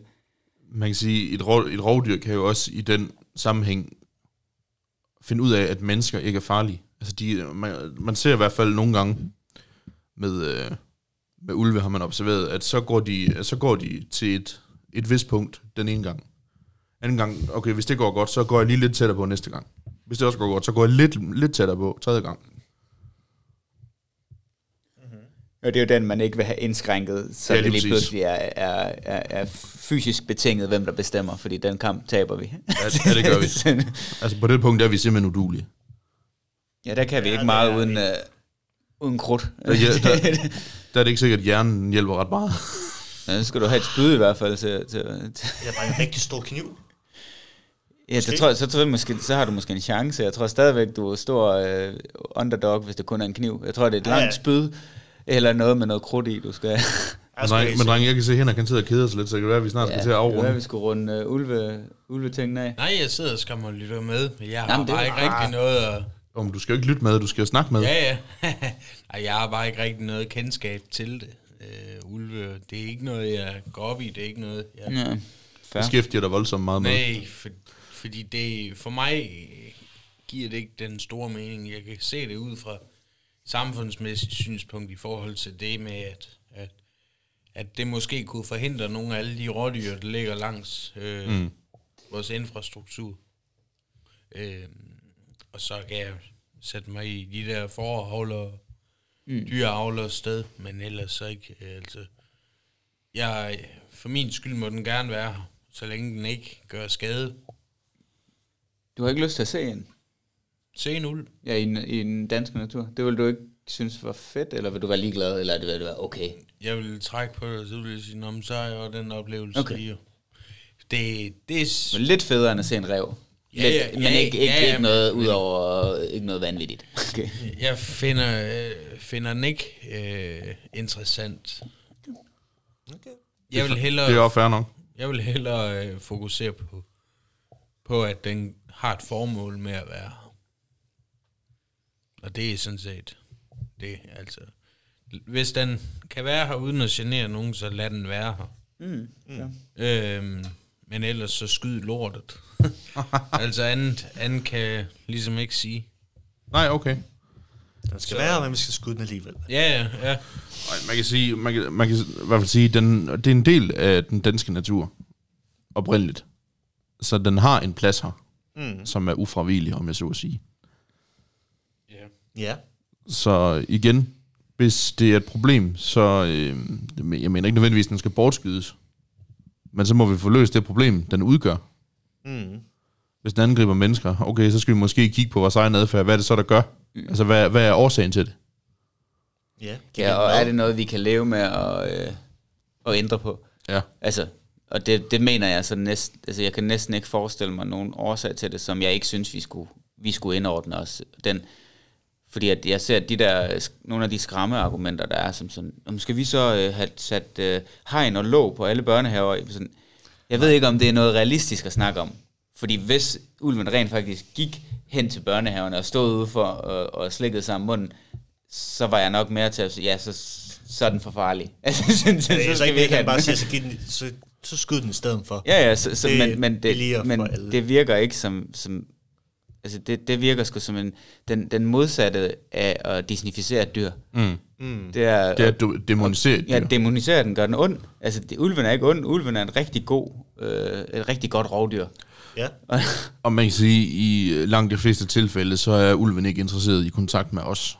Man kan sige, et, rov, et rovdyr kan jo også i den sammenhæng finde ud af, at mennesker ikke er farlige. Altså de, man, man ser i hvert fald nogle gange med, øh, med ulve, har man observeret, at så går de, så går de til et, et vist punkt den ene gang. Anden gang, okay, hvis det går godt, så går jeg lige lidt tættere på næste gang. Hvis det også går godt, så går jeg lidt, lidt tættere på tredje gang. Og det er jo den, man ikke vil have indskrænket, så Ja, ja, det lige lige præcis. pludselig er, er, er, er fysisk betinget, hvem der bestemmer, fordi den kamp taber vi. Ja, det gør vi. Altså på det punkt er vi simpelthen udulige. ja, der kan vi Ja, ikke meget uden, øh, uden krudt. Der, ja, der, der er det ikke sikkert, at hjernen hjælper ret meget. ja, så skal du have et spyd i hvert fald til... til, til. Jeg bare en rigtig stor kniv. Ja, så, tror, jeg- så, tror jeg måske, så har du måske en chance. Jeg tror stadigvæk, du er stor øh, underdog, hvis det kun er en kniv. Jeg tror, det er et Ja, langt ja. spyd, eller noget med noget krudt i, du skal... Jeg Men, skal dreng, men jeg kan se, at Henrik kan sidde og kede sig lidt, så det kan være, at vi snart skal til at det kan være, afrunde. vi skulle runde uh, ulve, ulvetingene af. Nej, jeg sidder og skam og lytter med, men jeg har Jamen, det bare ikke rigtig noget at... Om du skal jo ikke lytte med, du skal jo snakke med. Ja, ja. Ej, jeg har bare ikke rigtig noget kendskab til det. Øh, ulve, det er ikke noget, jeg går op i. Det er ikke noget, jeg... Ja, fair. Beskæftiger dig voldsomt meget med. Nej, for, fordi det, for mig giver det ikke den store mening. Jeg kan se det ud fra samfundsmæssigt synspunkt i forhold til det med, at, at, at det måske kunne forhindre nogle af alle de rådyr, der ligger langs øh, mm. vores infrastruktur. Øh, og så kan jeg sætte mig i de der forholder, mm. dyreavlers sted, men ellers så ikke. øh, Altså, jeg, for min skyld må den gerne være her, så længe den ikke gør skade. Du har ikke lyst til at se en? Se en ulv. Ja, i, den- i den danske natur. Det vil du ikke synes var fedt, eller vil du være ligeglad, eller vil det være okay? Jeg vil trække på det, og så vil jeg sige, "Nå, men så har jeg den oplevelse Okay. lige. Det, det er... Men lidt federe end at se en rev. Lidt, Ja, ja, men ja, ikke, ikke, ja, ja, ikke, noget, men- ud over, ikke noget vanvittigt. Okay. Jeg finder, øh, finder den ikke øh, interessant. Okay. Jeg vil hellere, Det er også fair nok. jeg vil hellere øh, fokusere på, på, at den har et formål med at være her. Og det er sådan set det, altså. Hvis den kan være her uden at genere nogen, så lad den være her. Mm. Ja. Øhm, men ellers så skyd lortet. altså andet, andet kan jeg ligesom ikke sige. Nej, okay. Den skal være, men vi skal skyde den alligevel. Ja, ja, ja. Man kan sige, man kan, man kan i hvert fald sige, den, det er en del af den danske natur, oprindeligt. Så den har en plads her, Mm. som er ufravigelig, om jeg så at sige. Ja. Så igen, hvis det er et problem, så, øh, jeg mener ikke nødvendigvis, at den skal bortskydes. Men så må vi få løst det problem, den udgør. Mm. Hvis den angriber mennesker, okay, så skal vi måske kigge på vores egen adfærd. Hvad er det så, der gør? Altså, hvad, hvad er årsagen til det? Ja. ja, og er det noget, vi kan leve med at, øh, at ændre på? Ja. Altså, og det, det mener jeg så næsten, altså jeg kan næsten ikke forestille mig nogen årsag til det, som jeg ikke synes, vi skulle, vi skulle indordne os. Den, fordi at jeg ser, at de der, nogle af de skræmme argumenter, der er, som sådan, om skal vi så øh, have sat øh, hegn og låg på alle børnehaver? Sådan, jeg ved ikke, om det er noget realistisk at snakke om. Fordi hvis ulven rent faktisk gik hen til børnehaverne og stod ude for og, og slikkede sig om munden, så var jeg nok mere til at sige, ja, så, så er den for farlig. Altså, så, så, Så, så, så have bare den. sige, så, giv den, så, så skyd den i stedet for. Ja, ja, så, så, Det men, men, det, men det virker ikke som, som altså det, det virker sgu som en, den, den modsatte af at disnificere et dyr. Mm. Mm. Det er, Det er at du- demonisere et Ja, dyr. demonisere den, gør den ond. Altså, det, ulven er ikke ond, ulven er en rigtig god, øh, et rigtig godt rovdyr. Ja. Og man kan sige, at i øh, langt de fleste tilfælde, så er ulven ikke interesseret i kontakt med os.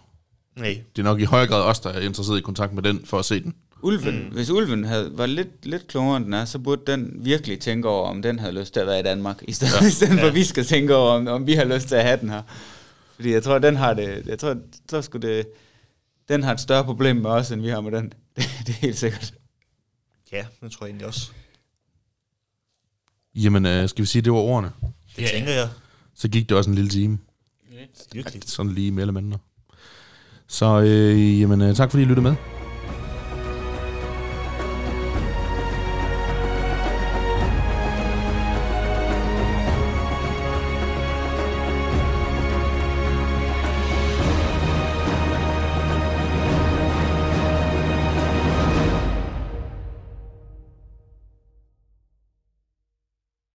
Nej. Det er nok i højere grad os, der er interesseret i kontakt med den, for at se den. Ulven, mm. hvis ulven havde, var lidt, lidt klogere end den er, så burde den virkelig tænke over, om den havde lyst til at være i Danmark, i stedet, ja. i stedet for, at vi skal tænke over, om, om vi har lyst til at have den her. Fordi jeg tror, den har det, jeg tror, så skulle det, den har et større problem med os, end vi har med den. Det, det er helt sikkert. Ja, det tror jeg egentlig også. Jamen, øh, skal vi sige, at det var ordene? Det yeah. tænker jeg. Så gik det også en lille time. Virkelig. Sådan lige mere eller mindre. Så øh, jamen, øh, tak fordi I lyttede med.